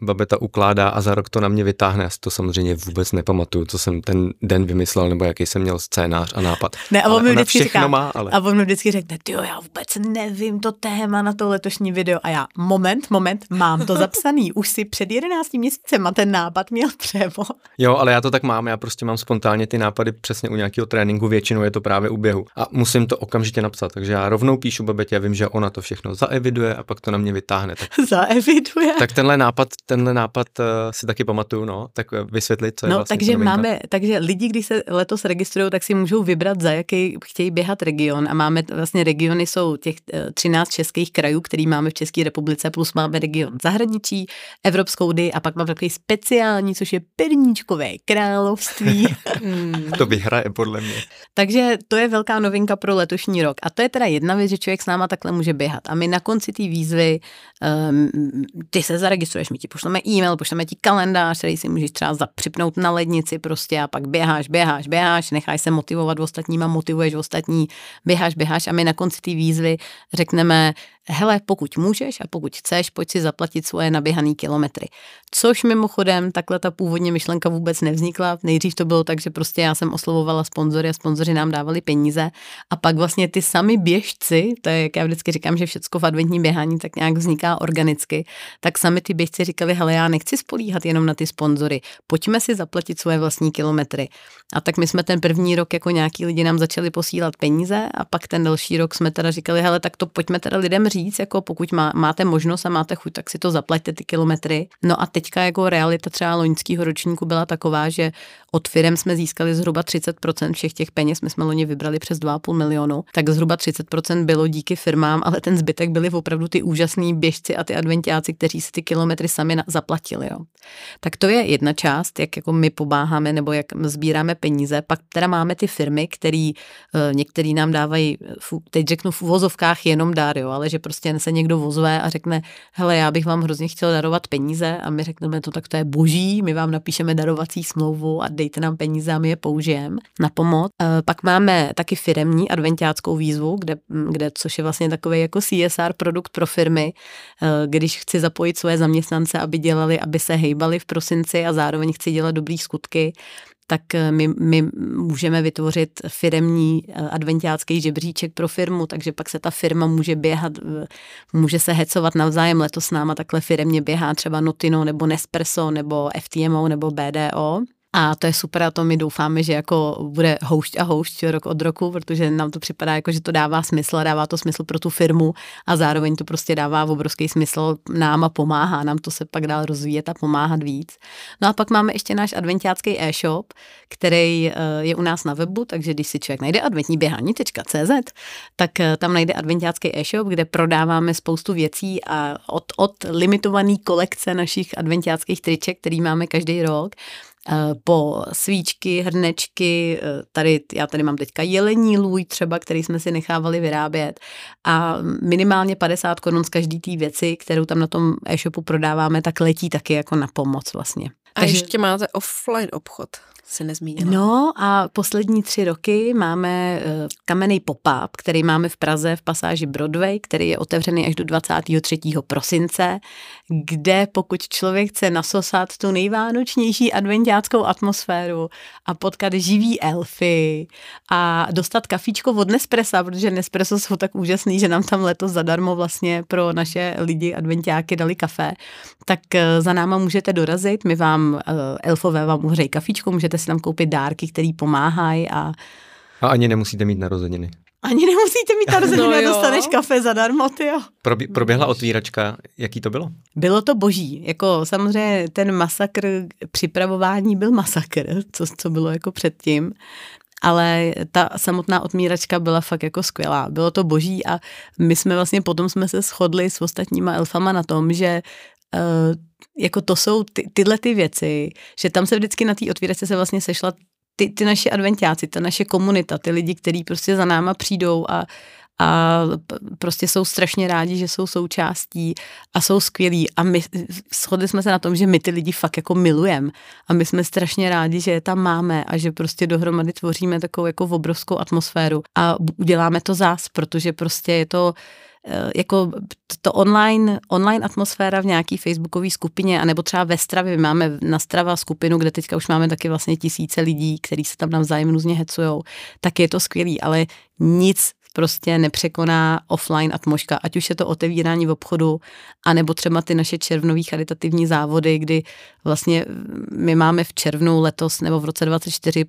babeta ukládá a za rok to na mě vytáhne. Já si to samozřejmě vůbec nepamatuju, co jsem ten den vymyslel, nebo jaký jsem měl scénář a nápad.
Ne, a on mi vždycky
říká, má, ale...
A on mi vždycky řekne, jo, já vůbec nevím to téma na to letošní video. A já, moment, moment, mám to zapsaný. Už si před 11 měsícem a ten nápad měl převo.
Jo, ale já to tak mám, já prostě mám spontánně ty nápady přesně u nějakého tréninku, většinou je to právě u běhu. A musím to okamžitě napsat, takže já rovnou píšu babetě, já vím, že ona to všechno zaeviduje a pak to na mě vytáhne. Tak...
Zaeviduje.
Tak tenhle nápad, tenhle nápad uh, si taky pamatuju, no, tak uh, vysvětlit, co je
no,
vlastně
takže máme, takže lidi, když se letos registrují, tak si můžou vybrat, za jaký chtějí běhat region a máme vlastně regiony jsou těch 13 eh, českých krajů, který máme v České republice, plus máme region zahraničí, Evropskou unii a pak máme takový speciální, což je Perníčkové království.
hmm. To vyhraje podle mě.
Takže to je velká novinka pro letošní rok. A to je teda jedna věc, že člověk s náma takhle může běhat. A my na konci té výzvy um, ty se zaregistruješ, my ti pošleme e-mail, pošleme ti kalendář, který si můžeš třeba zapřipnout na lednici prostě a pak běháš, běháš, běháš, necháš se motivovat ostatníma, motivuješ ostatní, běháš, běháš a my na konci té výzvy řekneme, hele, pokud můžeš a pokud chceš, pojď si zaplatit svoje naběhané kilometry. Což mimochodem, takhle ta původně myšlenka vůbec nevznikla. Nejdřív to bylo tak, že prostě já jsem oslovovala sponzory a sponzoři nám dávali peníze a pak vlastně ty sami běžci, to je, jak já vždycky říkám, že všecko v adventním běhání tak nějak vzniká organicky, tak sami ty běžci říkali, hele, já nechci spolíhat jenom na ty sponzory, pojďme si zaplatit svoje vlastní kilometry. A tak my jsme ten první rok jako nějaký lidi nám začali posílat peníze a pak ten další rok jsme teda říkali, hele, tak to pojďme teda lidem říct, jako pokud má, máte možnost a máte chuť, tak si to zaplaťte ty kilometry. No a teďka jako realita třeba loňského ročníku byla taková, že od firm jsme získali zhruba 30% všech těch peněz, my jsme loni vybrali přes 2,5 milionu, tak zhruba 30% bylo díky firmám, ale ten zbytek byli opravdu ty úžasní běžci a ty adventiáci, kteří si ty kilometry sami zaplatili. Jo. Tak to je jedna část, jak jako my pomáháme nebo jak sbíráme peníze. Pak teda máme ty firmy, který eh, některý nám dávají, teď řeknu v uvozovkách jenom dár, jo, ale že prostě se někdo vozve a řekne, hele, já bych vám hrozně chtěl darovat peníze a my řekneme to, tak to je boží, my vám napíšeme darovací smlouvu a dejte nám peníze a my je použijeme na pomoc. E, pak máme taky firemní adventiáckou výzvu, kde, kde, což je vlastně takový jako CSR produkt pro firmy, e, když chci zapojit své zaměstnance, aby dělali, aby se hejbali v prosinci a zároveň chci dělat dobrý skutky, tak eh, my, my můžeme vytvořit firemní eh, adventiácký žebříček pro firmu, takže pak se ta firma může běhat, může se hecovat navzájem. Letos s náma takhle firemně běhá třeba Notino nebo Nespresso nebo FTMO nebo BDO. A to je super a to my doufáme, že jako bude houšť a houšť rok od roku, protože nám to připadá jako, že to dává smysl dává to smysl pro tu firmu a zároveň to prostě dává obrovský smysl nám a pomáhá nám to se pak dál rozvíjet a pomáhat víc. No a pak máme ještě náš adventiácký e-shop, který eh, je u nás na webu, takže když si člověk najde adventníběhání.cz, tak eh, tam najde adventiácký e-shop, kde prodáváme spoustu věcí a od, od limitované kolekce našich adventiáckých triček, který máme každý rok, po svíčky, hrnečky, eh, tady, já tady mám teďka jelení lůj třeba, který jsme si nechávali vyrábět a minimálně 50 korun z každý té věci, kterou tam na tom e-shopu prodáváme, tak letí taky jako na pomoc vlastně.
A Takže... ještě máte offline obchod se nezmínila.
No a poslední tři roky máme uh, kamenný pop-up, který máme v Praze v pasáži Broadway, který je otevřený až do 23. prosince, kde pokud člověk chce nasosat tu nejvánočnější adventiáckou atmosféru a potkat živý elfy a dostat kafíčko od Nespressa, protože Nespresso jsou tak úžasný, že nám tam letos zadarmo vlastně pro naše lidi adventiáky dali kafe, tak uh, za náma můžete dorazit, my vám uh, elfové vám uhřejí kafíčko, můžete si tam koupit dárky, které pomáhají a
a ani nemusíte mít narozeniny.
Ani nemusíte mít narozeniny no a dostaneš kafe zadarmo, ty jo.
Probě- proběhla otvíračka, jaký to bylo?
Bylo to boží, jako samozřejmě ten masakr připravování byl masakr, co, co bylo jako předtím, ale ta samotná otmíračka byla fakt jako skvělá. Bylo to boží a my jsme vlastně potom jsme se shodli s ostatníma elfama na tom, že uh, jako to jsou ty, tyhle ty věci, že tam se vždycky na té otvíračce se vlastně sešla ty, ty naše adventiáci, ta naše komunita, ty lidi, kteří prostě za náma přijdou a, a prostě jsou strašně rádi, že jsou součástí a jsou skvělí. A my shodli jsme se na tom, že my ty lidi fakt jako milujeme. A my jsme strašně rádi, že je tam máme a že prostě dohromady tvoříme takovou jako obrovskou atmosféru. A uděláme to zás, protože prostě je to jako to online, online atmosféra v nějaký facebookové skupině, anebo třeba ve Stravě, máme na Strava skupinu, kde teďka už máme taky vlastně tisíce lidí, kteří se tam navzájem různě hecujou, tak je to skvělý, ale nic prostě nepřekoná offline atmosféra, ať už je to otevírání v obchodu, anebo třeba ty naše červnový charitativní závody, kdy vlastně my máme v červnu letos nebo v roce 2024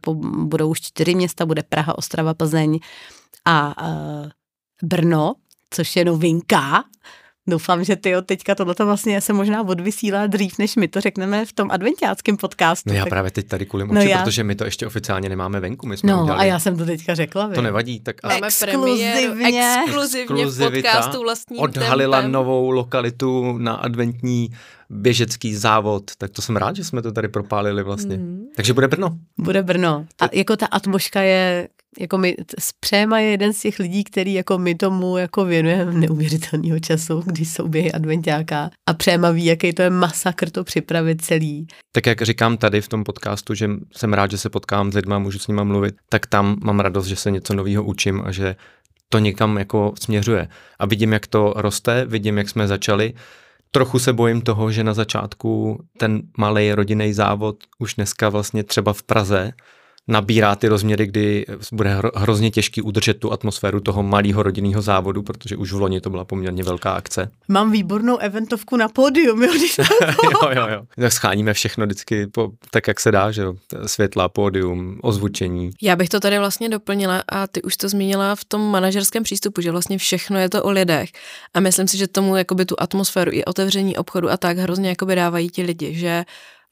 budou už čtyři města, bude Praha, Ostrava, Plzeň a uh, Brno, což je novinka. Doufám, že ty teďka tohleto vlastně se možná odvysílá dřív, než my to řekneme v tom adventiáckém podcastu.
No já tak... právě teď tady kvůli no já... protože my to ještě oficiálně nemáme venku. My jsme
no udělali... a já jsem to teďka řekla. Vy.
To nevadí. Tak
a... Máme exkluzivně, exkluzivně v podcastu vlastním
Odhalila
tempem.
novou lokalitu na adventní běžecký závod, tak to jsem rád, že jsme to tady propálili vlastně. Mm. Takže bude Brno.
Bude Brno. A jako ta atmoška je, jako my, Spřema je jeden z těch lidí, který jako my tomu jako věnujeme neuvěřitelného času, když jsou běhy adventiáka a Přema ví, jaký to je masakr to připravit celý.
Tak jak říkám tady v tom podcastu, že jsem rád, že se potkám s lidmi, můžu s nimi mluvit, tak tam mám radost, že se něco nového učím a že to někam jako směřuje. A vidím, jak to roste, vidím, jak jsme začali. Trochu se bojím toho, že na začátku ten malý rodinný závod už dneska vlastně třeba v Praze nabírá ty rozměry, kdy bude hrozně těžký udržet tu atmosféru toho malého rodinného závodu, protože už v loni to byla poměrně velká akce.
Mám výbornou eventovku na pódium, jo, když
jo, jo, jo. Tak scháníme všechno vždycky po, tak, jak se dá, že jo. Světla, pódium, ozvučení.
Já bych to tady vlastně doplnila a ty už to zmínila v tom manažerském přístupu, že vlastně všechno je to o lidech. A myslím si, že tomu jakoby tu atmosféru i otevření obchodu a tak hrozně jakoby dávají ti lidi, že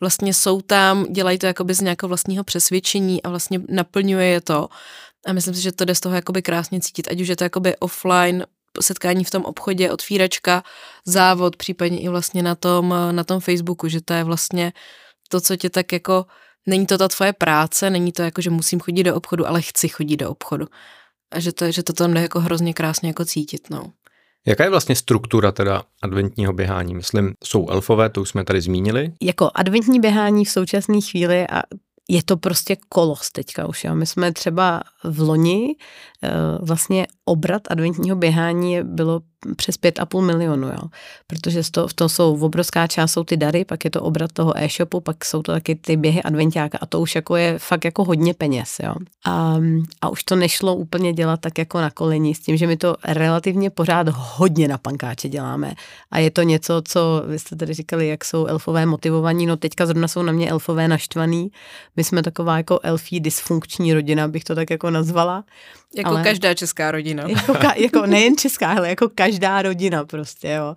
vlastně jsou tam, dělají to jakoby z nějakého vlastního přesvědčení a vlastně naplňuje je to. A myslím si, že to jde z toho jakoby krásně cítit, ať už je to jakoby offline setkání v tom obchodě, otvíračka, závod, případně i vlastně na tom, na tom Facebooku, že to je vlastně to, co tě tak jako, není to ta tvoje práce, není to jako, že musím chodit do obchodu, ale chci chodit do obchodu. A že to, že to tam jde jako hrozně krásně jako cítit, no.
Jaká je vlastně struktura teda adventního běhání? Myslím, jsou elfové, to už jsme tady zmínili.
Jako adventní běhání v současné chvíli a je to prostě kolos teďka už. Jo. My jsme třeba v loni eh, vlastně obrat adventního běhání bylo přes 5,5 milionu, jo. protože to, to jsou obrovská část, jsou ty dary, pak je to obrat toho e-shopu, pak jsou to taky ty běhy adventiáka a to už jako je fakt jako hodně peněz. Jo. A, a už to nešlo úplně dělat tak jako na koleni, s tím, že my to relativně pořád hodně na pankáče děláme a je to něco, co vy jste tady říkali, jak jsou elfové motivovaní, no teďka zrovna jsou na mě elfové naštvaný, my jsme taková jako elfí dysfunkční rodina, bych to tak jako nazvala.
Jako ale, každá česká rodina.
Jako, ka, jako nejen česká, ale jako každá rodina prostě, jo.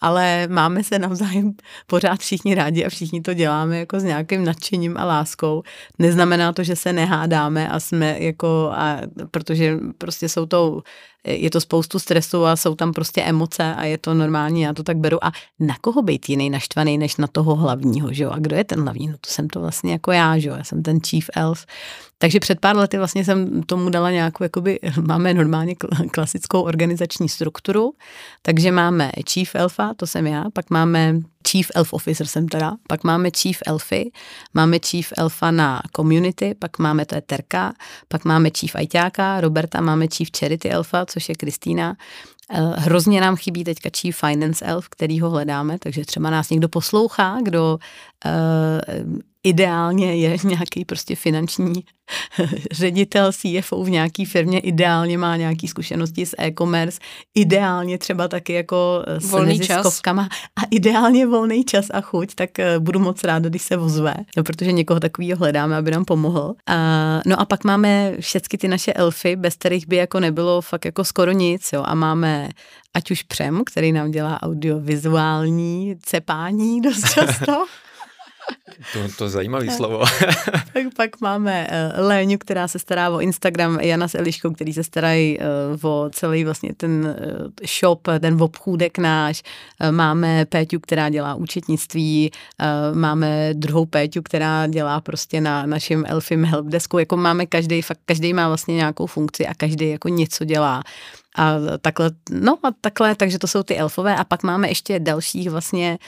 Ale máme se navzájem pořád všichni rádi a všichni to děláme jako s nějakým nadšením a láskou. Neznamená to, že se nehádáme a jsme jako, a, protože prostě jsou to je to spoustu stresu a jsou tam prostě emoce a je to normální, já to tak beru. A na koho být jiný naštvaný, než na toho hlavního, že jo? A kdo je ten hlavní? No to jsem to vlastně jako já, že jo? Já jsem ten chief elf. Takže před pár lety vlastně jsem tomu dala nějakou, jakoby máme normálně klasickou organizační strukturu, takže máme chief elfa, to jsem já, pak máme Chief Elf Officer jsem teda, pak máme Chief Elfy, máme Chief Elfa na community, pak máme, to je Terka, pak máme Chief Ajťáka, Roberta, máme Chief Charity Elfa, což je Kristýna, eh, Hrozně nám chybí teďka Chief Finance Elf, který ho hledáme, takže třeba nás někdo poslouchá, kdo uh, ideálně je nějaký prostě finanční ředitel CFO v nějaký firmě, ideálně má nějaký zkušenosti s e-commerce, ideálně třeba taky jako s volný neziskovkama čas. a ideálně volný čas a chuť, tak eh, budu moc ráda, když se vozve, no, protože někoho takového hledáme, aby nám pomohl. A, no a pak máme všechny ty naše elfy, bez kterých by jako nebylo fakt jako skoro nic, jo, a máme ať už Přem, který nám dělá audiovizuální cepání dost často.
To, to je zajímavý slovo.
tak pak máme uh, Léňu, která se stará o Instagram, Jana s Eliškou, který se starají uh, o celý vlastně ten uh, shop, ten obchůdek náš. Máme Péťu, která dělá účetnictví, máme druhou Péťu, která dělá prostě na našem Elfim helpdesku. Jako máme každý, fakt každý má vlastně nějakou funkci a každý jako něco dělá. A takhle, no a takhle, takže to jsou ty elfové a pak máme ještě dalších vlastně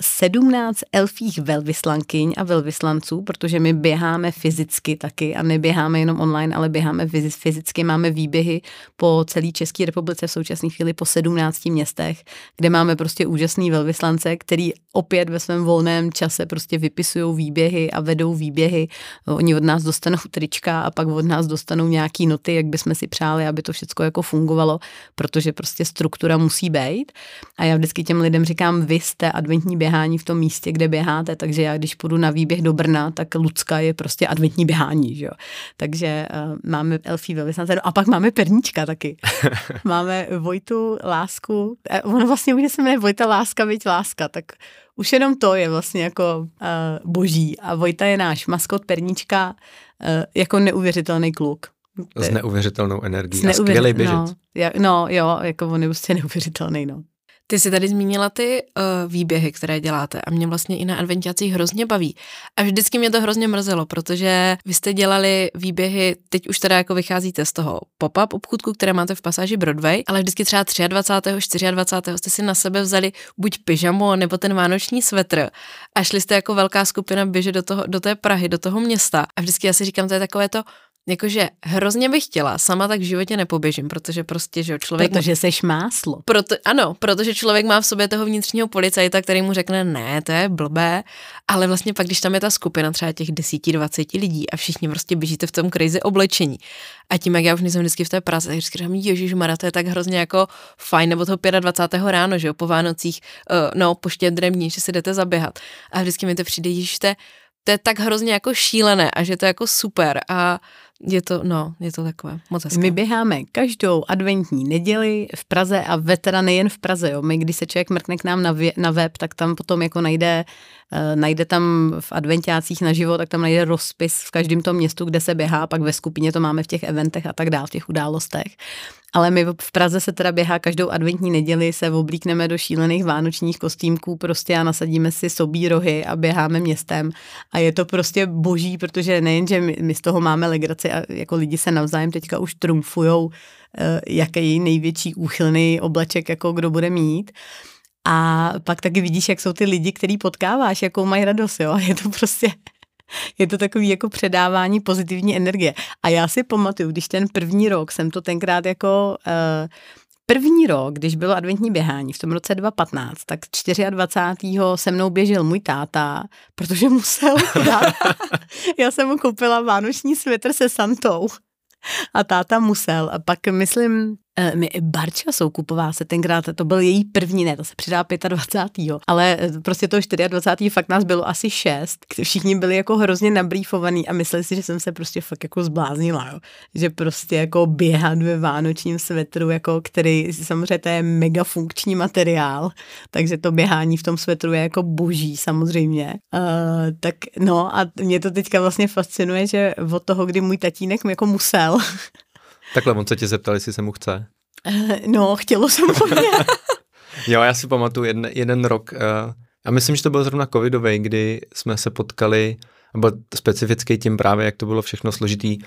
17 elfích velvyslankyň a velvyslanců, protože my běháme fyzicky taky a neběháme jenom online, ale běháme fyzicky. Máme výběhy po celé České republice v současné chvíli po 17 městech, kde máme prostě úžasný velvyslance, který opět ve svém volném čase prostě vypisují výběhy a vedou výběhy. Oni od nás dostanou trička a pak od nás dostanou nějaký noty, jak bychom si přáli, aby to všechno jako fungovalo, protože prostě struktura musí být. A já vždycky těm lidem říkám, vy jste advent adventní běhání v tom místě, kde běháte, takže já když půjdu na výběh do Brna, tak Lucka je prostě adventní běhání, že jo. Takže uh, máme Elfí velvyslance, no a pak máme Perníčka taky. máme Vojtu Lásku, eh, ono vlastně už se jmenuje Vojta Láska, byť Láska, tak už jenom to je vlastně jako uh, boží a Vojta je náš maskot Perníčka, uh, jako neuvěřitelný kluk.
S neuvěřitelnou energií s neuvěř... a skvělý běžec.
No, no jo, jako on je prostě neuvěřitelný, no.
Ty jsi tady zmínila ty uh, výběhy, které děláte a mě vlastně i na adventiacích hrozně baví. A vždycky mě to hrozně mrzelo, protože vy jste dělali výběhy, teď už teda jako vycházíte z toho pop-up obchůdku, které máte v pasáži Broadway, ale vždycky třeba 23. 24. jste si na sebe vzali buď pyžamo nebo ten vánoční svetr a šli jste jako velká skupina běžet do, toho, do té Prahy, do toho města. A vždycky já si říkám, to je takové to, Jakože hrozně bych chtěla, sama tak v životě nepoběžím, protože prostě, že člověk...
Protože seš máslo.
Proto, ano, protože člověk má v sobě toho vnitřního policajta, který mu řekne, ne, to je blbé, ale vlastně pak, když tam je ta skupina třeba těch 10-20 lidí a všichni prostě běžíte v tom crazy oblečení a tím, jak já už nejsem vždycky v té Praze, tak vždycky říkám, Ježíš Mara, to je tak hrozně jako fajn, nebo toho 25. ráno, že jo, po Vánocích, uh, no, po štědrém dní, že si jdete zaběhat. A vždycky mi to přijde, že to je, to je tak hrozně jako šílené a že to je jako super a je to, no, je to takové moc hezké.
My běháme každou adventní neděli v Praze a teda nejen v Praze, jo. My, když se člověk mrkne k nám na, vě, na web, tak tam potom jako najde, najde tam v adventiácích na život, tak tam najde rozpis v každém tom městu, kde se běhá, pak ve skupině to máme v těch eventech a tak dál, v těch událostech. Ale my v Praze se teda běhá každou adventní neděli, se oblíkneme do šílených vánočních kostýmků prostě a nasadíme si sobí rohy a běháme městem. A je to prostě boží, protože nejen, že my, my z toho máme legraci a jako lidi se navzájem teďka už trumfujou, eh, jaký největší úchylný obleček, jako kdo bude mít. A pak taky vidíš, jak jsou ty lidi, který potkáváš, jakou mají radost, jo. Je to prostě je to takový jako předávání pozitivní energie. A já si pamatuju, když ten první rok jsem to tenkrát jako uh, První rok, když bylo adventní běhání v tom roce 2015, tak 24. se mnou běžel můj táta, protože musel dát. Já jsem mu koupila vánoční svetr se Santou a táta musel. A pak, myslím, Eh, my Barča Soukupová se tenkrát, to byl její první, ne, to se přidá 25. Ale eh, prostě to 24. fakt nás bylo asi šest, všichni byli jako hrozně nabrýfovaný a mysleli si, že jsem se prostě fakt jako zbláznila, jo. Že prostě jako běhat ve vánočním svetru, jako který samozřejmě to je mega funkční materiál, takže to běhání v tom svetru je jako boží samozřejmě. Uh, tak no a mě to teďka vlastně fascinuje, že od toho, kdy můj tatínek mi jako musel
Takhle on se tě zeptal, jestli se mu chce.
Eh, no, chtělo se mu
Jo, já si pamatuju jeden, jeden rok, uh, a myslím, že to byl zrovna covidový, kdy jsme se potkali, byl specifický tím právě, jak to bylo všechno složitý,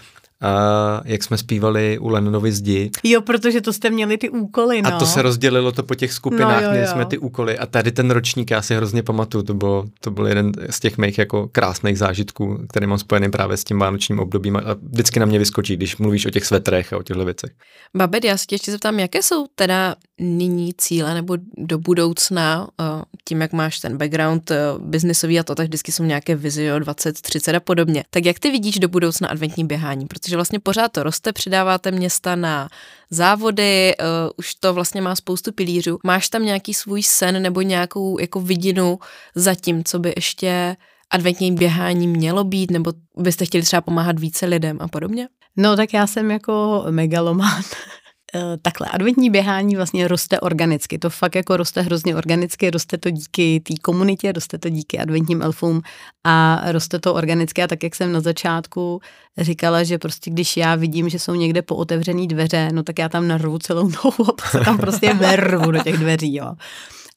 uh, jak jsme zpívali u Lenonovy zdi.
Jo, protože to jste měli ty úkoly, no.
A to se rozdělilo to po těch skupinách, no, jo, měli jo. jsme ty úkoly a tady ten ročník já si hrozně pamatuju, to, bylo, to byl jeden z těch mých jako krásných zážitků, který mám spojený právě s tím vánočním obdobím a vždycky na mě vyskočí, když mluvíš o těch svetrech a o těchto věcech.
Babet, já se tě ještě zeptám, jaké jsou teda nyní cíle nebo do budoucna, eh, tím, jak máš ten background eh, biznisový a to, tak vždycky jsou nějaké vizi o 20, 30 a podobně. Tak jak ty vidíš do budoucna adventní běhání? Protože vlastně pořád to roste, přidáváte města na závody, uh, už to vlastně má spoustu pilířů. Máš tam nějaký svůj sen nebo nějakou jako vidinu za tím, co by ještě adventní běhání mělo být, nebo byste chtěli třeba pomáhat více lidem a podobně?
No tak já jsem jako megaloman. Eh, takhle, adventní běhání vlastně roste organicky, to fakt jako roste hrozně organicky, roste to díky té komunitě, roste to díky adventním elfům a roste to organicky a tak, jak jsem na začátku říkala, že prostě když já vidím, že jsou někde po otevřený dveře, no tak já tam narvu celou nohu a tam prostě vervu do těch dveří, jo.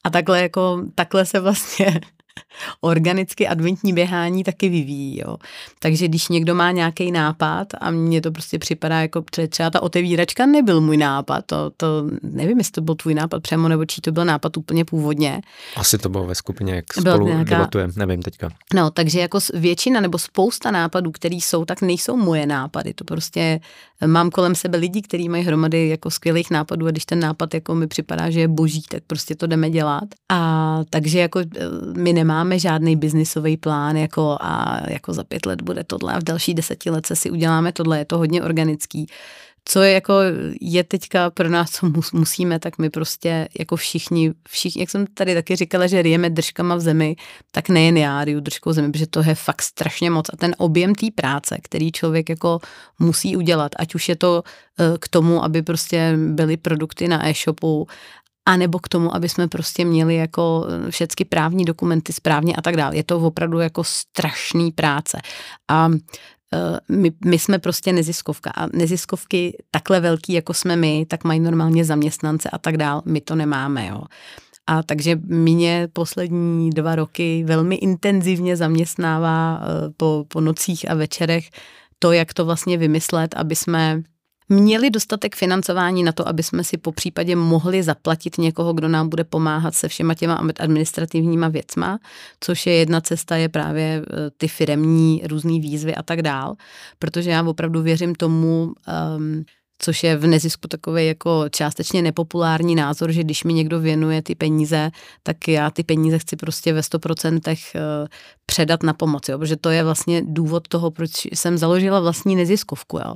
A takhle jako, takhle se vlastně organicky adventní běhání taky vyvíjí. Jo. Takže když někdo má nějaký nápad a mně to prostě připadá jako třeba ta otevíračka nebyl můj nápad, to, to nevím, jestli to byl tvůj nápad přemo, nebo či to byl nápad úplně původně.
Asi to bylo ve skupině, jak spolu nějaká... debatujeme, nevím teďka.
No, takže jako většina nebo spousta nápadů, které jsou, tak nejsou moje nápady. To prostě mám kolem sebe lidi, kteří mají hromady jako skvělých nápadů a když ten nápad jako mi připadá, že je boží, tak prostě to jdeme dělat. A takže jako e, my nemáme žádný biznisový plán jako a jako za pět let bude tohle a v další deseti let se si uděláme tohle, je to hodně organický. Co je jako je teďka pro nás, co musíme, tak my prostě jako všichni, všichni, jak jsem tady taky říkala, že rijeme držkama v zemi, tak nejen já riju držkou zemi, protože to je fakt strašně moc. A ten objem té práce, který člověk jako musí udělat, ať už je to eh, k tomu, aby prostě byly produkty na e-shopu, a nebo k tomu, aby jsme prostě měli jako eh, všechny právní dokumenty správně a tak dále. Je to opravdu jako strašný práce. A Eh, my, my jsme prostě neziskovka a neziskovky takhle velký, jako jsme my, tak mají normálně zaměstnance a tak dál. My to nemáme, jo. A takže mě poslední dva roky velmi intenzivně zaměstnává eh, po, po nocích a večerech to, jak to vlastně vymyslet, aby jsme měli dostatek financování na to, aby jsme si po případě mohli zaplatit někoho, kdo nám bude pomáhat se všema těma administrativníma věcma, což je jedna cesta, je právě eh, ty firemní různé výzvy a tak dál, protože já opravdu věřím tomu, um, což je v nezisku takový jako částečně nepopulární názor, že když mi někdo věnuje ty peníze, tak já ty peníze chci prostě ve 100% eh, předat na pomoc, jo? protože to je vlastně důvod toho, proč jsem založila vlastní neziskovku. Jo?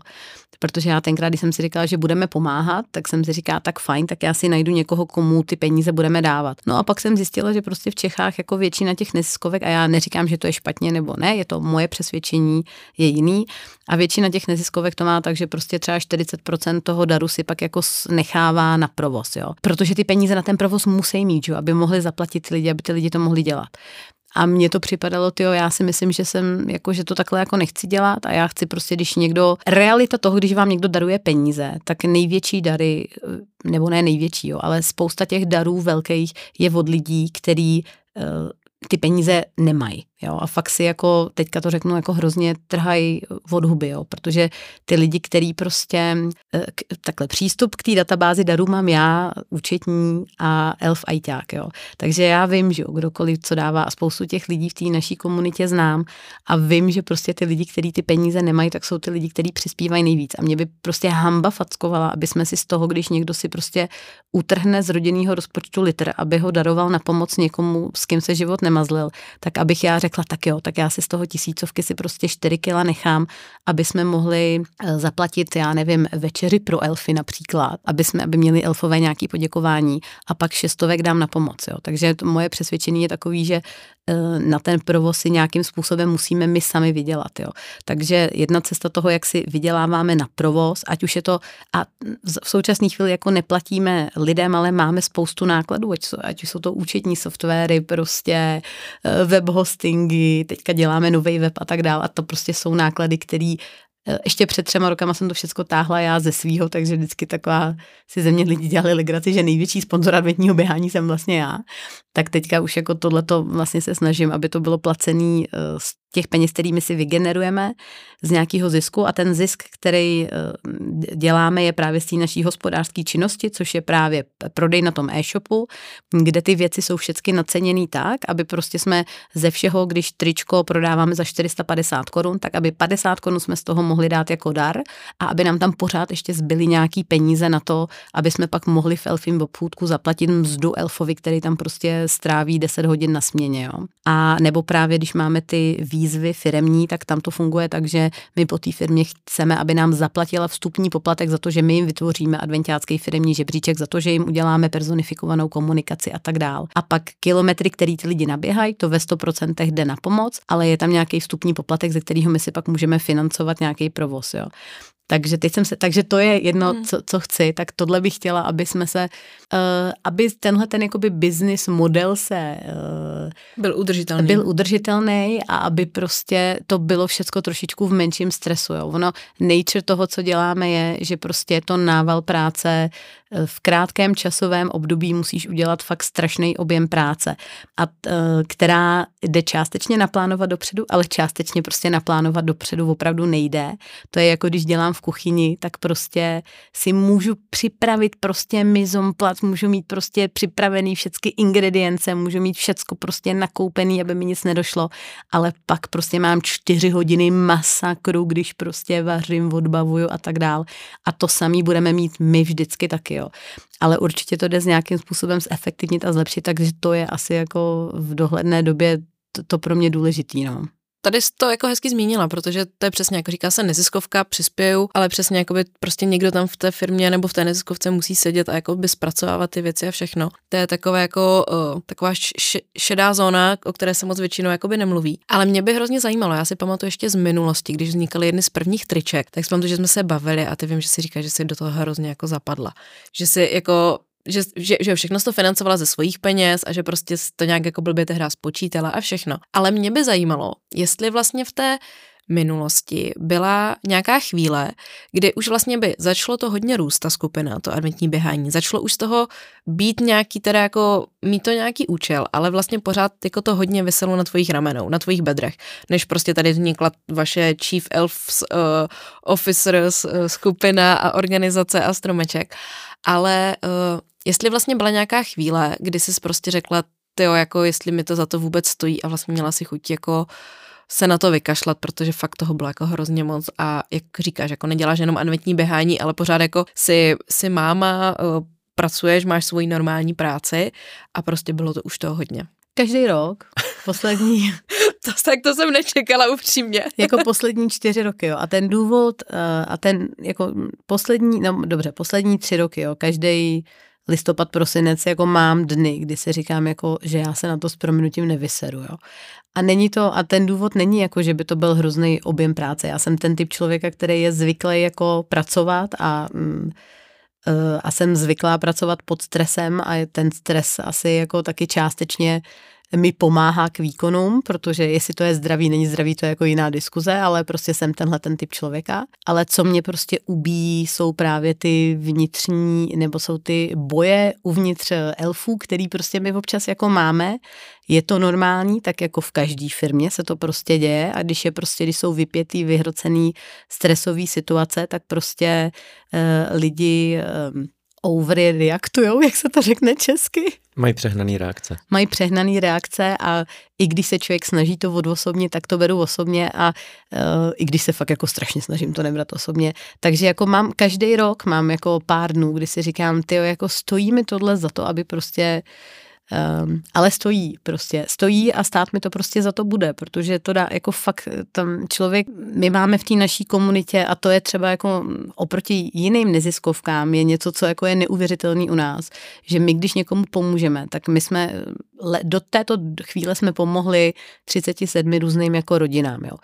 Protože já tenkrát, když jsem si říkala, že budeme pomáhat, tak jsem si říkala, tak fajn, tak já si najdu někoho, komu ty peníze budeme dávat. No a pak jsem zjistila, že prostě v Čechách jako většina těch neziskovek, a já neříkám, že to je špatně nebo ne, je to moje přesvědčení, je jiný. A většina těch neziskovek to má tak, že prostě třeba 40% toho daru si pak jako nechává na provoz, jo. Protože ty peníze na ten provoz musí mít, jo, aby mohli zaplatit lidi, aby ty lidi to mohli dělat. A mně to připadalo, jo, já si myslím, že jsem, jako, že to takhle jako nechci dělat a já chci prostě, když někdo, realita toho, když vám někdo daruje peníze, tak největší dary, nebo ne největší, jo, ale spousta těch darů velkých je od lidí, který uh, ty peníze nemají. Jo, a fakt si jako, teďka to řeknu, jako hrozně trhají od huby, jo, protože ty lidi, který prostě, eh, k, takhle přístup k té databázi darů mám já, účetní a elf ajťák, jo. Takže já vím, že jo, kdokoliv co dává a spoustu těch lidí v té naší komunitě znám a vím, že prostě ty lidi, kteří ty peníze nemají, tak jsou ty lidi, kteří přispívají nejvíc. A mě by prostě hamba fackovala, aby jsme si z toho, když někdo si prostě utrhne z rodinného rozpočtu litr, aby ho daroval na pomoc někomu, s kým se život nemazlil, tak abych já řekla, tak jo, tak já si z toho tisícovky si prostě 4 kila nechám, aby jsme mohli eh, zaplatit, já nevím, večeři pro elfy například, aby jsme, aby měli elfové nějaký poděkování a pak šestovek dám na pomoc, jo. Takže to moje přesvědčení je takový, že na ten provoz si nějakým způsobem musíme my sami vydělat. Jo. Takže jedna cesta toho, jak si vyděláváme na provoz, ať už je to, a v současné chvíli jako neplatíme lidem, ale máme spoustu nákladů, ať jsou, ať jsou to účetní softwary, prostě eh, web hostingy, teďka děláme nový web a tak dále a to prostě jsou náklady, které Eh, ještě před třema rokama jsem to všechno táhla já ze svýho, takže vždycky taková si ze mě lidi dělali legraci, že největší sponzor adventního běhání jsem vlastně já. Tak teďka už jako tohleto vlastně se snažím, aby to bylo placený eh, těch peněz, kterými si vygenerujeme z nějakého zisku a ten zisk, který eh, děláme, je právě z té naší hospodářské činnosti, což je právě prodej na tom e-shopu, kde ty věci jsou všechny naceněný tak, aby prostě jsme ze všeho, když tričko prodáváme za 450 korun, tak aby 50 korun jsme z toho mohli dát jako dar a aby nám tam pořád ještě zbyly nějaký peníze na to, aby jsme pak mohli v Elfim obchůdku zaplatit mzdu elfovi, který tam prostě stráví 10 hodin na směně. Jo. A nebo právě, když máme ty výzvy firemní, tak tam to funguje tak, že my po té firmě chceme, aby nám zaplatila vstupní poplatek za to, že my jim vytvoříme adventiácký firmní žebříček, za to, že jim uděláme personifikovanou komunikaci a tak dál. A pak kilometry, který ty lidi naběhají, to ve 100% jde na pomoc, ale je tam nějaký vstupní poplatek, ze kterého my si pak můžeme financovat nějaký provoz. Jo. Takže teď jsem se, takže to je jedno, hmm. co, co chci, tak tohle bych chtěla, aby jsme se, uh, aby tenhle ten jakoby business model se uh,
byl udržitelný.
Byl udržitelný a aby prostě to bylo všecko trošičku v menším stresu. Jo. Ono, nature toho, co děláme, je, že prostě je to nával práce, v krátkém časovém období musíš udělat fakt strašný objem práce, a e, která jde částečně naplánovat dopředu, ale částečně prostě naplánovat dopředu opravdu nejde. To je jako když dělám v kuchyni, tak prostě si můžu připravit prostě mizomplat, můžu mít prostě připravený všechny ingredience, můžu mít všecko prostě nakoupený, aby mi nic nedošlo, ale pak prostě mám čtyři hodiny masakru, když prostě vařím, odbavuju a tak dál. A to samý budeme mít my vždycky taky, jo. Ale určitě to jde s nějakým způsobem zefektivnit a zlepšit, takže to je asi jako v dohledné době to, to pro mě důležitý, no.
Tady jsi to jako hezky zmínila, protože to je přesně, jako říká se neziskovka, přispěju, ale přesně jako by prostě někdo tam v té firmě nebo v té neziskovce musí sedět a jako by zpracovávat ty věci a všechno. To je takové jako uh, taková š- šedá zóna, o které se moc většinou jako by nemluví. Ale mě by hrozně zajímalo, já si pamatuju ještě z minulosti, když vznikaly jedny z prvních triček, tak si pamatuju, že jsme se bavili a ty vím, že si říká, že si do toho hrozně jako zapadla. Že si jako že, že, že všechno to financovala ze svých peněz a že prostě to nějak jako blbě hra spočítala a všechno. Ale mě by zajímalo, jestli vlastně v té minulosti byla nějaká chvíle, kdy už vlastně by začalo to hodně růst, ta skupina, to adventní běhání. Začalo už z toho být nějaký, teda jako mít to nějaký účel, ale vlastně pořád jako to hodně vyselo na tvojich ramenou, na tvojich bedrech, než prostě tady vznikla vaše Chief Elves uh, Officers uh, skupina a organizace a stromeček. Ale uh, jestli vlastně byla nějaká chvíle, kdy jsi prostě řekla, tyjo, jako jestli mi to za to vůbec stojí a vlastně měla si chuť jako se na to vykašlat, protože fakt toho bylo jako hrozně moc a jak říkáš, jako neděláš jenom adventní běhání, ale pořád jako si, si máma, eh, pracuješ, máš svoji normální práci a prostě bylo to už toho hodně.
Každý rok, poslední.
to, tak to jsem nečekala upřímně.
jako poslední čtyři roky, jo. A ten důvod, uh, a ten jako poslední, no dobře, poslední tři roky, jo. Každý listopad, prosinec, jako mám dny, kdy si říkám, jako, že já se na to s prominutím nevyseru, jo. A není to, a ten důvod není jako, že by to byl hrozný objem práce. Já jsem ten typ člověka, který je zvyklý jako pracovat a mm, e, a jsem zvyklá pracovat pod stresem a ten stres asi jako taky částečně mi pomáhá k výkonům, protože jestli to je zdravý, není zdravý, to je jako jiná diskuze, ale prostě jsem tenhle ten typ člověka. Ale co mě prostě ubíjí, jsou právě ty vnitřní, nebo jsou ty boje uvnitř elfů, který prostě my občas jako máme. Je to normální, tak jako v každé firmě se to prostě děje a když je prostě, když jsou vypětý, vyhrocený stresové situace, tak prostě uh, lidi uh, overreaktujou, jak se to řekne česky.
Mají přehnaný reakce.
Mají přehnaný reakce a i když se člověk snaží to osobně, tak to beru osobně a uh, i když se fakt jako strašně snažím to nebrat osobně. Takže jako mám každý rok, mám jako pár dnů, kdy si říkám, ty jako stojí mi tohle za to, aby prostě uh, Um, ale stojí prostě, stojí a stát mi to prostě za to bude, protože to dá jako fakt tam člověk, my máme v té naší komunitě a to je třeba jako oproti jiným neziskovkám je něco, co jako je neuvěřitelný u nás, že my když někomu pomůžeme, tak my jsme do této chvíle jsme pomohli 37 různým jako rodinám, jo.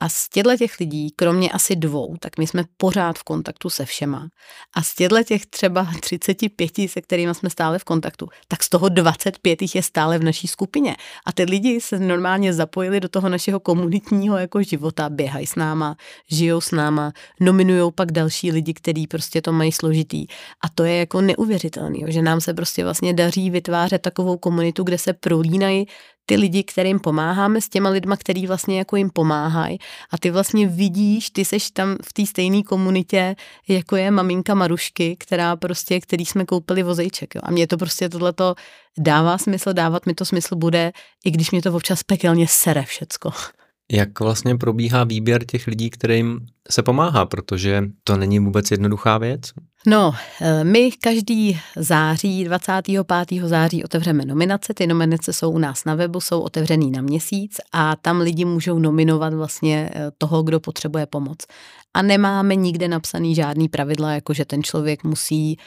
A z těchto těch lidí, kromě asi dvou, tak my jsme pořád v kontaktu se všema. A z těchto těch třeba 35, se kterými jsme stále v kontaktu, tak z toho 25 je stále v naší skupině. A ty lidi se normálně zapojili do toho našeho komunitního jako života, běhají s náma, žijou s náma, nominují pak další lidi, kteří prostě to mají složitý. A to je jako neuvěřitelný, že nám se prostě vlastně daří vytvářet takovou komunitu, kde se prolínají ty lidi, kterým pomáháme, s těma lidma, který vlastně jako jim pomáhají. A ty vlastně vidíš, ty seš tam v té stejné komunitě, jako je maminka Marušky, která prostě, který jsme koupili vozejček. Jo. A mě to prostě tohleto dává smysl, dávat mi to smysl bude, i když mě to občas pekelně sere všecko.
Jak vlastně probíhá výběr těch lidí, kterým se pomáhá, protože to není vůbec jednoduchá věc?
No, eh, my každý září, 25. září otevřeme nominace. Ty nominace jsou u nás na webu, jsou otevřený na měsíc a tam lidi můžou nominovat vlastně eh, toho, kdo potřebuje pomoc. A nemáme nikde napsaný žádný pravidla, jako že ten člověk musí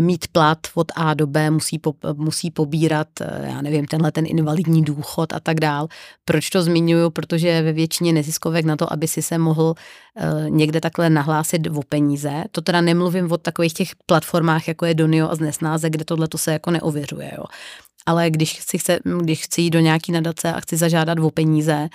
mít plat od A do B, musí, po, musí pobírat, eh, já nevím, tenhle ten invalidní důchod a tak dál. Proč to zmiňuju? Protože ve většině neziskovek na to, aby si se mohl uh, někde takhle nahlásit o peníze, to teda nemluvím o takových těch platformách, jako je Donio a Znesnáze, kde tohle to se jako neověřuje, jo ale když chci, chce, když chci jít do nějaký nadace a chci zažádat o peníze,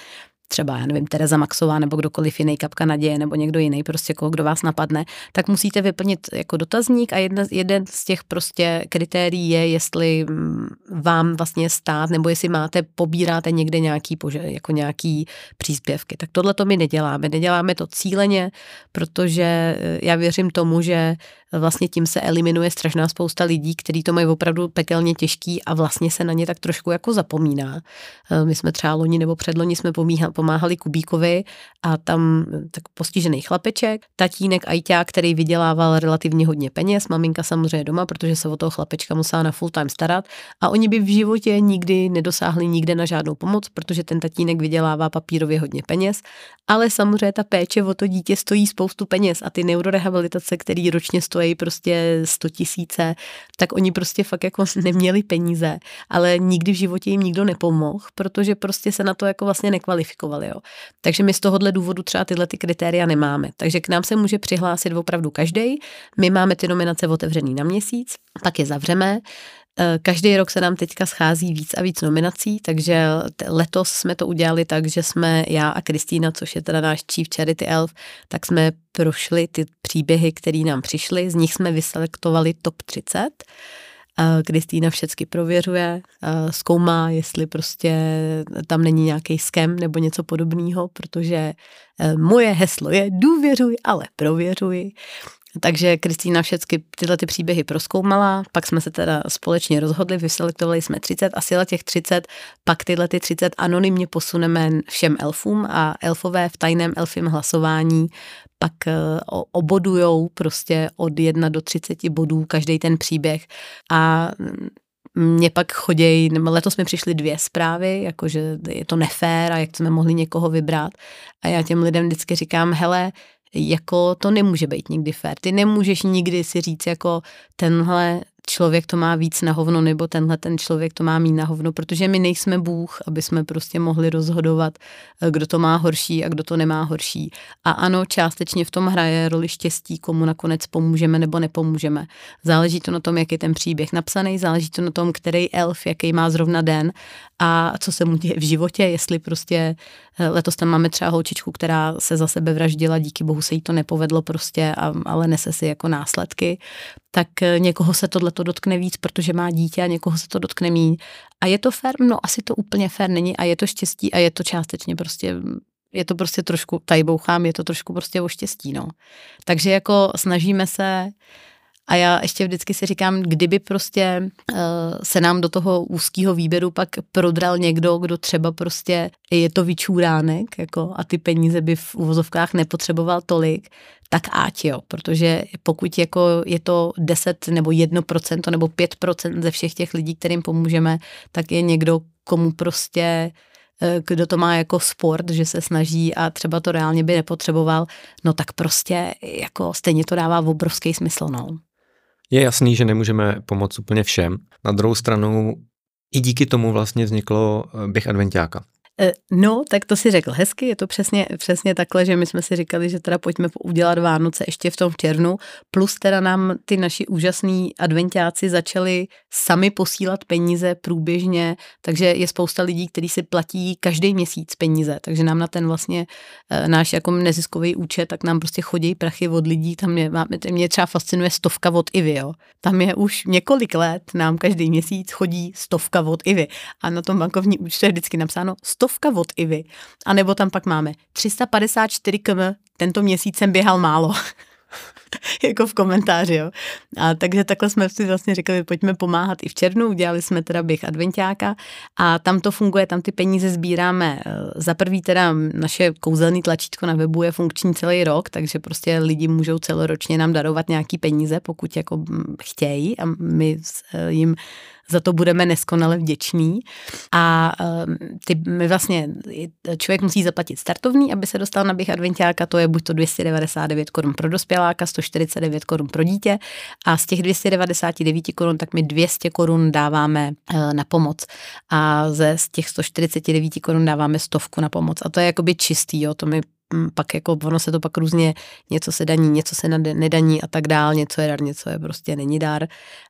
třeba, já nevím, Tereza Maxová nebo kdokoliv jiný, Kapka Naděje nebo někdo jiný, prostě koho, kdo vás napadne, tak musíte vyplnit jako dotazník a jedna, jeden z těch prostě kritérií je, jestli mm, vám vlastně stát nebo jestli máte, pobíráte někde nějaký, jako nějaký příspěvky. Tak tohle to my neděláme. Neděláme to cíleně, protože eh, já věřím tomu, že vlastně tím se eliminuje strašná spousta lidí, kteří to mají opravdu pekelně těžký a vlastně se na ně tak trošku jako zapomíná. Eh, my jsme třeba loni nebo předloni jsme pomáhali Kubíkovi a tam tak postižený chlapeček, tatínek Ajťák, který vydělával relativně hodně peněz, maminka samozřejmě doma, protože se o toho chlapečka musela na full time starat a oni by v životě nikdy nedosáhli nikde na žádnou pomoc, protože ten tatínek vydělává papírově hodně peněz, ale samozřejmě ta péče o to dítě stojí spoustu peněz a ty neurorehabilitace, který ročně stojí prostě 100 tisíce, tak oni prostě fakt jako neměli peníze, ale nikdy v životě jim nikdo nepomohl, protože prostě se na to jako vlastně nekvalifikovali. Jo. Takže my z tohohle důvodu třeba tyhle ty kritéria nemáme. Takže k nám se může přihlásit opravdu každý. My máme ty nominace otevřený na měsíc, pak je zavřeme Eh, každý rok se nám teďka schází víc a víc nominací, takže letos jsme to udělali tak, že jsme já a Kristýna, což je teda náš Chief Charity Elf, tak jsme prošli ty příběhy, které nám přišly, z nich jsme vyselektovali top 30. Kristýna všecky prověřuje, zkoumá, jestli prostě tam není nějaký skem nebo něco podobného, protože eh, moje heslo je důvěřuj, ale prověřuj. Takže Kristýna všechny tyhle ty příběhy proskoumala, pak jsme se teda společně rozhodli, vyselektovali jsme 30 a sila těch 30, pak tyhle ty 30 anonymně posuneme všem elfům a elfové v tajném elfím hlasování pak eh, obodujou prostě od 1 do 30 bodů každý ten příběh a mě pak chodějí, letos mi přišly dvě zprávy, jakože je to nefér a jak jsme mohli někoho vybrat. A já těm lidem vždycky říkám, hele, jako to nemůže být nikdy fér. Ty nemůžeš nikdy si říct jako tenhle člověk to má víc na hovno, nebo tenhle ten člověk to má mít na hovno, protože my nejsme Bůh, aby jsme prostě mohli rozhodovat, eh, kdo to má horší a kdo to nemá horší. A ano, částečně v tom hraje roli štěstí, komu nakonec pomůžeme nebo nepomůžeme. Záleží to na tom, jak je ten příběh napsaný, záleží to na tom, který elf, jaký má zrovna den a co se mu děje v životě, jestli prostě letos tam máme třeba holčičku, která se za sebe vraždila, díky bohu se jí to nepovedlo prostě, a, ale nese si jako následky tak eh, někoho se tohle to dotkne víc, protože má dítě a někoho se to dotkne míň. A je to fér? No asi to úplně fér není a je to štěstí a je to částečně prostě je to prostě trošku, tady bouchám, je to trošku prostě o štěstí, no. Takže jako snažíme se a já ještě vždycky si říkám, kdyby prostě uh, se nám do toho úzkého výběru pak prodral někdo, kdo třeba prostě je to vyčůránek jako, a ty peníze by v uvozovkách nepotřeboval tolik, tak ať jo, protože pokud jako je to 10 nebo 1% nebo 5% ze všech těch lidí, kterým pomůžeme, tak je někdo, komu prostě eh, kdo to má jako sport, že se snaží a třeba to reálně by nepotřeboval, no tak prostě jako stejně to dává obrovský smysl, no.
Je jasný, že nemůžeme pomoct úplně všem. Na druhou stranu i díky tomu vlastně vzniklo eh, běh adventiáka.
Eh, no, tak to si řekl hezky, je to přesně, přesně takhle, že my jsme si říkali, že teda pojďme udělat Vánoce ještě v tom červnu, plus teda nám ty naši úžasní adventiáci začali sami posílat peníze průběžně, takže je spousta lidí, kteří si platí každý měsíc peníze, takže nám na ten vlastně e, náš jako neziskový účet, tak nám prostě chodí prachy od lidí, tam máme, mě třeba fascinuje stovka od Ivy, jo. Tam je už několik let, nám každý měsíc chodí stovka od Ivy. A na tom bankovní účtu je vždycky napsáno stovka od Ivy. A nebo tam pak máme 354 km, tento měsíc jsem běhal málo. jako v komentáři, jo. A takže takhle jsme si vlastně říkali, pojďme pomáhat i v červnu, udělali jsme teda běh adventiáka a tam to funguje, tam ty peníze sbíráme. Eh, za prvý teda naše kouzelný tlačítko na webu je funkční celý rok, takže prostě lidi můžou celoročně nám darovat nějaký peníze, pokud jako mm, chtějí a my eh, jim za to budeme neskonale vděční. A um, ty, my vlastně, člověk musí zaplatit startovní, aby se dostal na běh adventiáka, to je buď to 299 korun pro dospěláka, 149 korun pro dítě. A z těch 299 korun tak my 200 korun dáváme uh, na pomoc. A ze z těch 149 korun dáváme stovku na pomoc. A to je jakoby čistý, jo, to my hm, pak jako ono se to pak různě, něco se daní, něco se nedaní a tak dál, něco je dar, něco je prostě není dar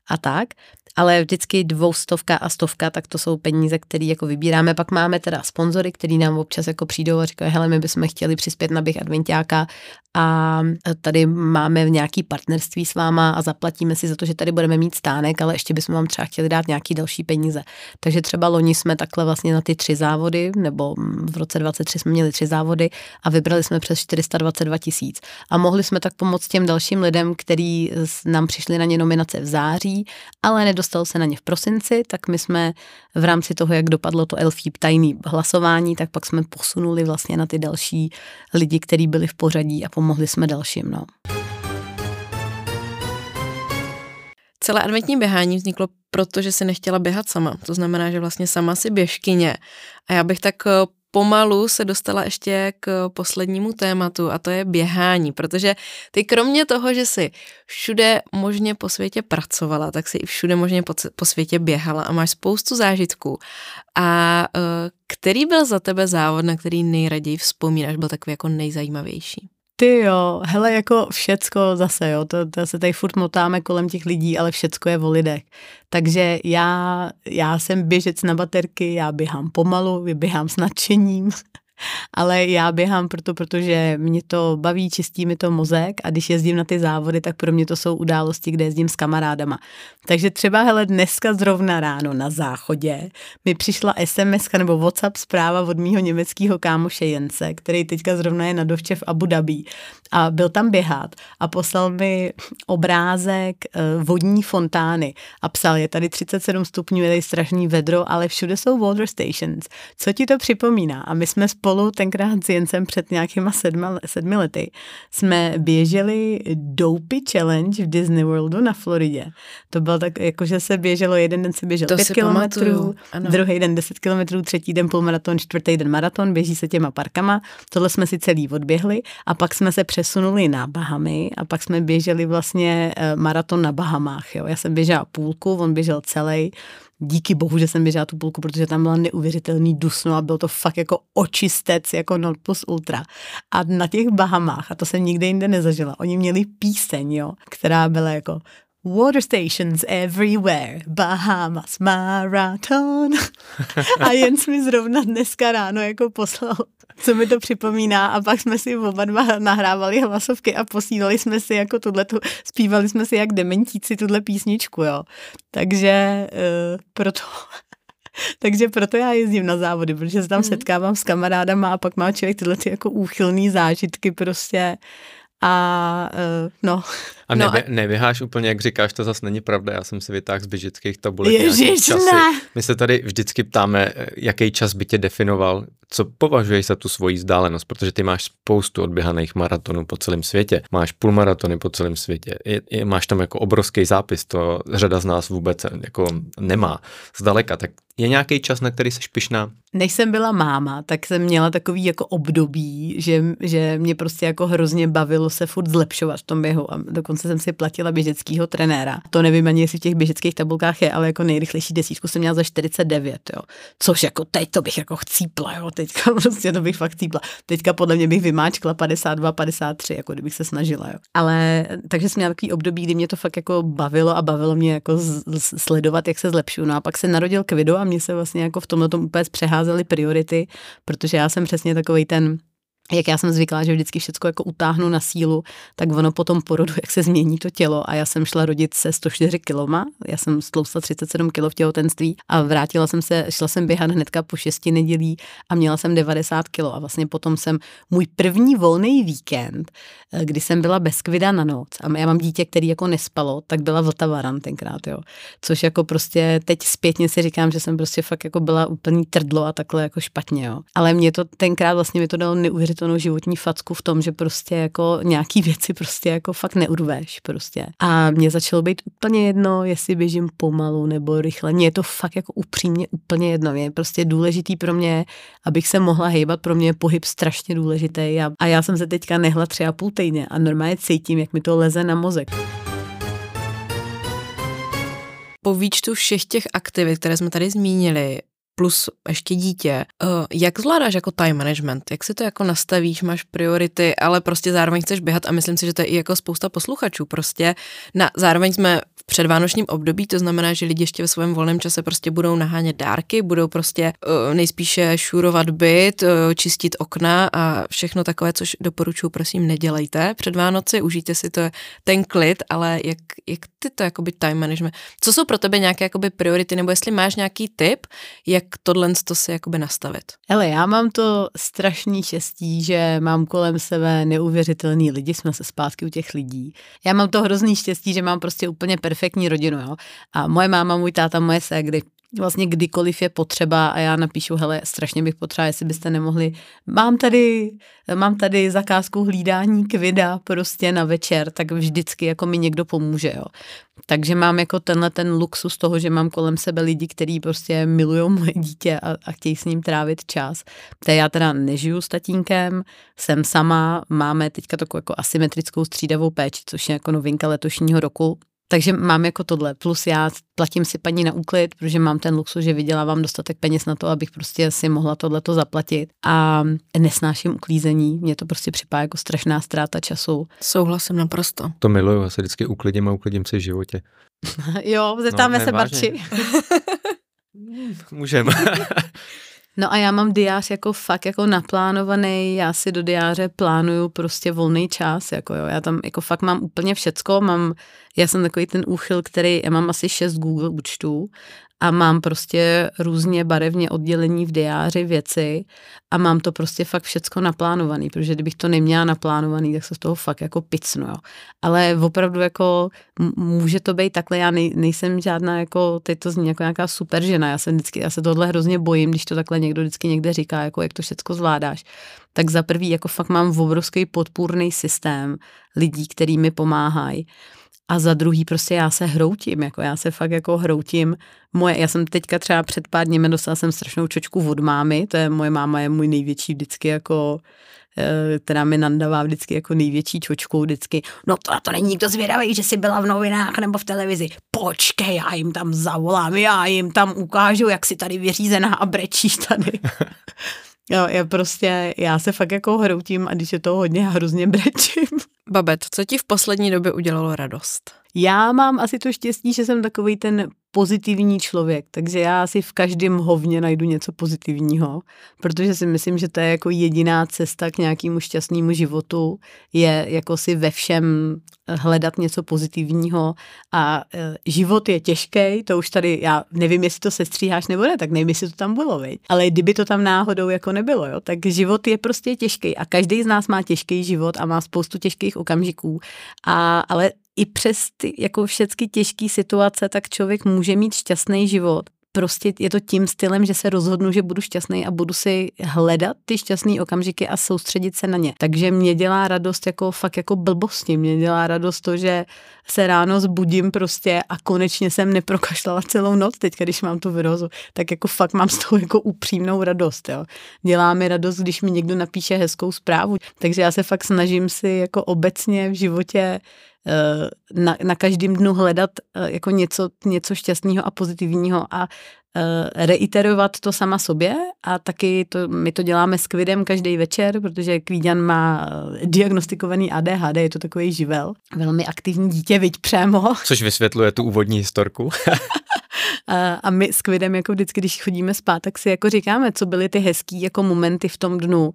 a tak ale vždycky dvoustovka a stovka, tak to jsou peníze, které jako vybíráme. Pak máme teda sponzory, který nám občas jako přijdou a říkají, hele, my bychom chtěli přispět na běh adventiáka a tady máme nějaký partnerství s váma a zaplatíme si za to, že tady budeme mít stánek, ale ještě bychom vám třeba chtěli dát nějaký další peníze. Takže třeba loni jsme takhle vlastně na ty tři závody, nebo v roce 23 jsme měli tři závody a vybrali jsme přes 422 tisíc. A mohli jsme tak pomoct těm dalším lidem, kteří nám přišli na ně nominace v září, ale nedostal se na ně v prosinci, tak my jsme v rámci toho, jak dopadlo to Elfíp tajný hlasování, tak pak jsme posunuli vlastně na ty další lidi, kteří byli v pořadí a pomohli jsme dalším. No.
Celé adventní běhání vzniklo proto, že si nechtěla běhat sama. To znamená, že vlastně sama si běžkyně. A já bych tak eh, pomalu se dostala ještě k poslednímu tématu a to je běhání, protože ty kromě toho, že si všude možně po světě pracovala, tak si i všude možně po, po světě běhala a máš spoustu zážitků. A eh, který byl za tebe závod, na který nejraději vzpomínáš, byl takový jako nejzajímavější?
Ty jo, hele, jako všecko zase, jo, to, to se tady furt motáme kolem těch lidí, ale všecko je o lidech. Takže já, já jsem běžec na baterky, já běhám pomalu, vyběhám s nadšením, ale já běhám proto, protože mě to baví, čistí mi to mozek a když jezdím na ty závody, tak pro mě to jsou události, kde jezdím s kamarádama. Takže třeba, hele, dneska zrovna ráno na záchodě mi přišla SMS nebo WhatsApp zpráva od mýho německého kámoše Jence, který teďka zrovna je na dovče v Abu Dhabi a byl tam běhat a poslal mi obrázek eh, vodní fontány a psal, je tady 37 stupňů, je tady strašný vedro, ale všude jsou water stations. Co ti to připomíná? A my jsme spolu tenkrát s Jencem před nějakýma sedma, sedmi lety jsme běželi Dopey Challenge v Disney Worldu na Floridě. To bylo tak, jako že se běželo, jeden den se běžel to 5 kilometrů, druhý den 10 kilometrů, třetí den půlmaraton, čtvrtý den maraton, běží se těma parkama. Tohle jsme si celý odběhli a pak jsme se přesunuli na Bahamy a pak jsme běželi vlastně eh, maraton na Bahamách. Jo. Já jsem běžela půlku, on běžel celý díky bohu, že jsem běžela tu půlku, protože tam byla neuvěřitelný dusno a byl to fakt jako očistec, jako not plus ultra. A na těch Bahamách, a to jsem nikde jinde nezažila, oni měli píseň, jo, která byla jako Water stations everywhere, Bahamas Marathon. a jen mi zrovna dneska ráno jako poslal, co mi to připomíná a pak jsme si oba dva nahrávali hlasovky a posílali jsme si jako tuhletu, zpívali jsme si jak dementíci tuhle písničku, jo. Takže uh, proto takže proto já jezdím na závody, protože se tam mm. setkávám s kamarádama a pak má člověk tyhle ty jako úchylný zážitky prostě a uh, no.
A
no
a... neběháš úplně, jak říkáš, to zase není pravda. Já jsem si vytáhl z běžických tabulek
Ježiš, ne.
My se tady vždycky ptáme, jaký čas by tě definoval, co považuješ za tu svoji vzdálenost, protože ty máš spoustu odběhaných maratonů po celém světě, máš půlmaratony po celém světě, je, je, máš tam jako obrovský zápis, to řada z nás vůbec jako nemá zdaleka, tak je nějaký čas, na který jsi pišná?
Než jsem byla máma, tak jsem měla takový jako období, že, že mě prostě jako hrozně bavilo se furt zlepšovat v tom běhu a dokonce jsem si platila běžeckého trenéra. To nevím ani, jestli v těch běžeckých tabulkách je, ale jako nejrychlejší desítku jsem měla za 49, jo. Což jako teď to bych jako chcípla, jo. Teďka prostě to bych fakt chcípla. Teďka podle mě bych vymáčkla 52, 53, jako kdybych se snažila, jo. Ale takže jsem měla takový období, kdy mě to fakt jako bavilo a bavilo mě jako z, sledovat, jak se zlepšuju. No a pak se narodil Kvido a mě se vlastně jako v tomhle tom úplně přeházely priority, protože já jsem přesně takový ten jak já jsem zvyklá, že vždycky všechno jako utáhnu na sílu, tak ono po tom porodu, jak se změní to tělo a já jsem šla rodit se 104 kiloma, já jsem stloustla 37 kilo v těhotenství a vrátila jsem se, šla jsem běhat hnedka po šesti nedělí a měla jsem 90 kilo a vlastně potom jsem můj první volný víkend, eh, kdy jsem byla bez kvida na noc a já mám dítě, který jako nespalo, tak byla Vltavaran tenkrát, jo. Což jako prostě teď zpětně si říkám, že jsem prostě fakt jako byla úplný trdlo a takhle jako špatně, jo. Ale mě to tenkrát vlastně mi to dalo neuvěřitelně neuvěřitelnou životní facku v tom, že prostě jako nějaký věci prostě jako fakt neurveš prostě. A mě začalo být úplně jedno, jestli běžím pomalu nebo rychle. Mně je to fakt jako upřímně úplně jedno. Je prostě důležitý pro mě, abych se mohla hejbat, pro mě je pohyb strašně důležitý. A, a já jsem se teďka nehla tři a půl týdně a normálně cítím, jak mi to leze na mozek
po výčtu všech těch aktivit, které jsme tady zmínili, plus ještě dítě. Uh, jak zvládáš jako time management? Jak si to jako nastavíš, máš priority, ale prostě zároveň chceš běhat a myslím si, že to je i jako spousta posluchačů. Prostě na, zároveň jsme v předvánočním období, to znamená, že lidi ještě ve svém volném čase prostě budou nahánět dárky, budou prostě uh, nejspíše šurovat byt, uh, čistit okna a všechno takové, což doporučuji, prosím, nedělejte před Vánoci, užijte si to ten klid, ale jak, jak ty to jakoby time management, co jsou pro tebe nějaké jakoby priority, nebo jestli máš nějaký tip, jak tohle to si jakoby nastavit?
Hele, já mám to strašný štěstí, že mám kolem sebe neuvěřitelný lidi, jsme se zpátky u těch lidí. Já mám to hrozný štěstí, že mám prostě úplně perfektní rodinu, jo. A moje máma, můj táta, moje ségry, vlastně kdykoliv je potřeba a já napíšu, hele, strašně bych potřeba, jestli byste nemohli, mám tady, mám tady zakázku hlídání kvida prostě na večer, tak vždycky jako mi někdo pomůže, jo. Takže mám jako tenhle ten luxus toho, že mám kolem sebe lidi, kteří prostě milují moje dítě a, a chtějí s ním trávit čas. To já teda nežiju s tatínkem, jsem sama, máme teďka takovou jako asymetrickou střídavou péči, což je jako novinka letošního roku, Takže mám jako tohle, plus já platím si paní na úklid, protože mám ten luxus, že vydělávám dostatek peněz na to, abych prostě si mohla tohleto zaplatit a nesnáším uklízení, mě to prostě připadá jako strašná ztráta času.
Souhlasím naprosto.
To miluju, já se vždycky uklidím a uklidím si v životě.
jo, zeptáme
ne,
se. Barči.
Můžeme.
No a já mám diář jako fakt jako naplánovaný, já si do diáře plánuju prostě volný čas, jako jo, já tam jako fakt mám úplně všecko, mám, já jsem takový ten úchyl, který, já mám asi šest Google účtů a mám prostě různě barevně oddělení v diáři věci a mám to prostě fakt všecko naplánovaný, protože kdybych to neměla naplánovaný, tak se z toho fakt jako picnu, jo. Ale opravdu jako může to být takhle, já nej, nejsem žádná jako, teď to zní jako nějaká super žena, já se vždycky, já se tohle hrozně bojím, když to takhle někdo vždycky někde říká, jako jak to všecko zvládáš. Tak za prvý jako fakt mám obrovský podpůrný systém lidí, který mi pomáhají. A za druhý prostě já se hroutím, jako já se fakt jako hroutím. Moje, já jsem teďka třeba před pár dněmi dostala jsem strašnou čočku od mámy, to je moje máma je můj největší vždycky jako která mi nandává vždycky jako největší čočkou vždycky. No to, to není nikdo zvědavý, že jsi byla v novinách nebo v televizi. Počkej, já jim tam zavolám, já jim tam ukážu, jak si tady vyřízená a brečíš tady. Jo, já prostě, já se fakt jako hroutím a když je to hodně, hrozně brečím.
Babet, co ti v poslední době udělalo radost?
Já mám asi to štěstí, že jsem takový ten pozitivní člověk, takže já si v každém hovně najdu něco pozitivního, protože si myslím, že to je jako jediná cesta k nějakému šťastnému životu, je jako si ve všem hledat něco pozitivního a e, život je těžký, to už tady, já nevím, jestli to sestříháš nebo ne, tak nevím, jestli to tam bylo, viď? ale kdyby to tam náhodou jako nebylo, jo, tak život je prostě těžký a každý z nás má těžký život a má spoustu těžkých okamžiků, a, ale i přes ty jako všechny těžké situace, tak člověk může mít šťastný život. Prostě je to tím stylem, že se rozhodnu, že budu šťastný a budu si hledat ty šťastné okamžiky a soustředit se na ně. Takže mě dělá radost jako fakt jako blbosti. Mě dělá radost to, že se ráno zbudím prostě a konečně jsem neprokašlala celou noc teď, když mám tu virózu, tak jako fakt mám z toho jako upřímnou radost, jo. Dělá mi radost, když mi někdo napíše hezkou zprávu, takže já se fakt snažím si jako obecně v životě Eh, na, na každém dnu hledat eh, jako něco, něco šťastného a pozitivního a reiterovat to sama sobě a taky to, my to děláme s Kvidem každý večer, protože Kvíďan má diagnostikovaný ADHD, je to takový živel, velmi aktivní dítě, viď přemo.
Což vysvětluje tu úvodní historku.
a, a my s Kvidem jako vždycky, když chodíme spát, tak si jako říkáme, co byly ty hezký jako momenty v tom dnu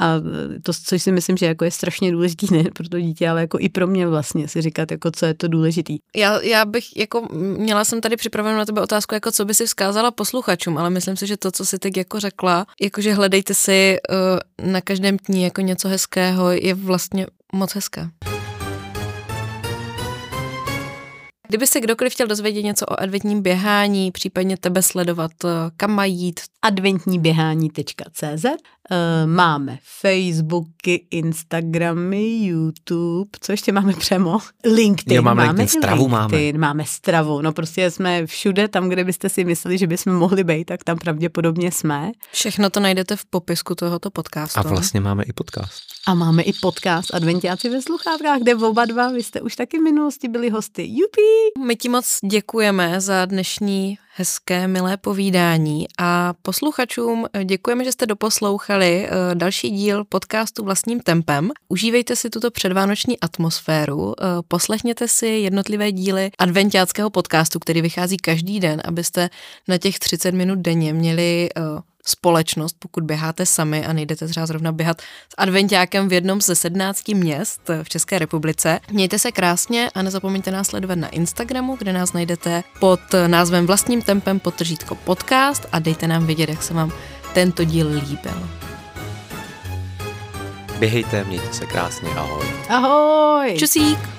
a to, což si myslím, že jako je strašně důležitý ne pro to dítě, ale jako i pro mě vlastně si říkat, jako co je to důležitý.
Já, já bych jako, měla jsem tady připravenou na tebe otázku, jako co by si vzkázala posluchačům, ale myslím si, že to, co si teď jako řekla, jakože hledejte si uh, na každém dní jako něco hezkého, je vlastně moc hezké. Kdyby se kdokoliv chtěl dozvědět něco o adventním běhání, případně tebe sledovat, eh, kam mají jít?
adventníběhání.cz Máme Facebooky, Instagramy, YouTube, co ještě máme přemo? LinkedIn.
Jo, máme,
máme
LinkedIn, stravu
LinkedIn, máme. máme stravu. No prostě jsme všude, tam, kde byste si mysleli, že bychom mohli být, tak tam pravděpodobně jsme.
Všechno to najdete v popisku tohoto podcastu.
A vlastně máme i podcast.
A máme i podcast Adventiáci ve sluchátkách, kde oba dva, vy jste už taky v minulosti byli hosty. Jupi!
My ti moc děkujeme za dnešní hezké, milé povídání a posluchačům děkujeme, že jste doposlouchali eh, další díl podcastu Vlastním tempem. Užívejte si tuto předvánoční atmosféru, eh, poslechněte si jednotlivé díly adventiáckého podcastu, který vychází každý den, abyste na těch 30 minut denně měli eh, společnost, pokud běháte sami a nejdete třeba zrovna běhat s adventiákem v jednom ze 17 měst v České republice. Mějte se krásně a nezapomeňte nás sledovat na Instagramu, kde nás najdete pod názvem Vlastním tempem potržítko podcast a dejte nám vědět, jak se vám tento díl líbil.
Běhejte, mějte se krásně, ahoj.
Ahoj!
Čusík!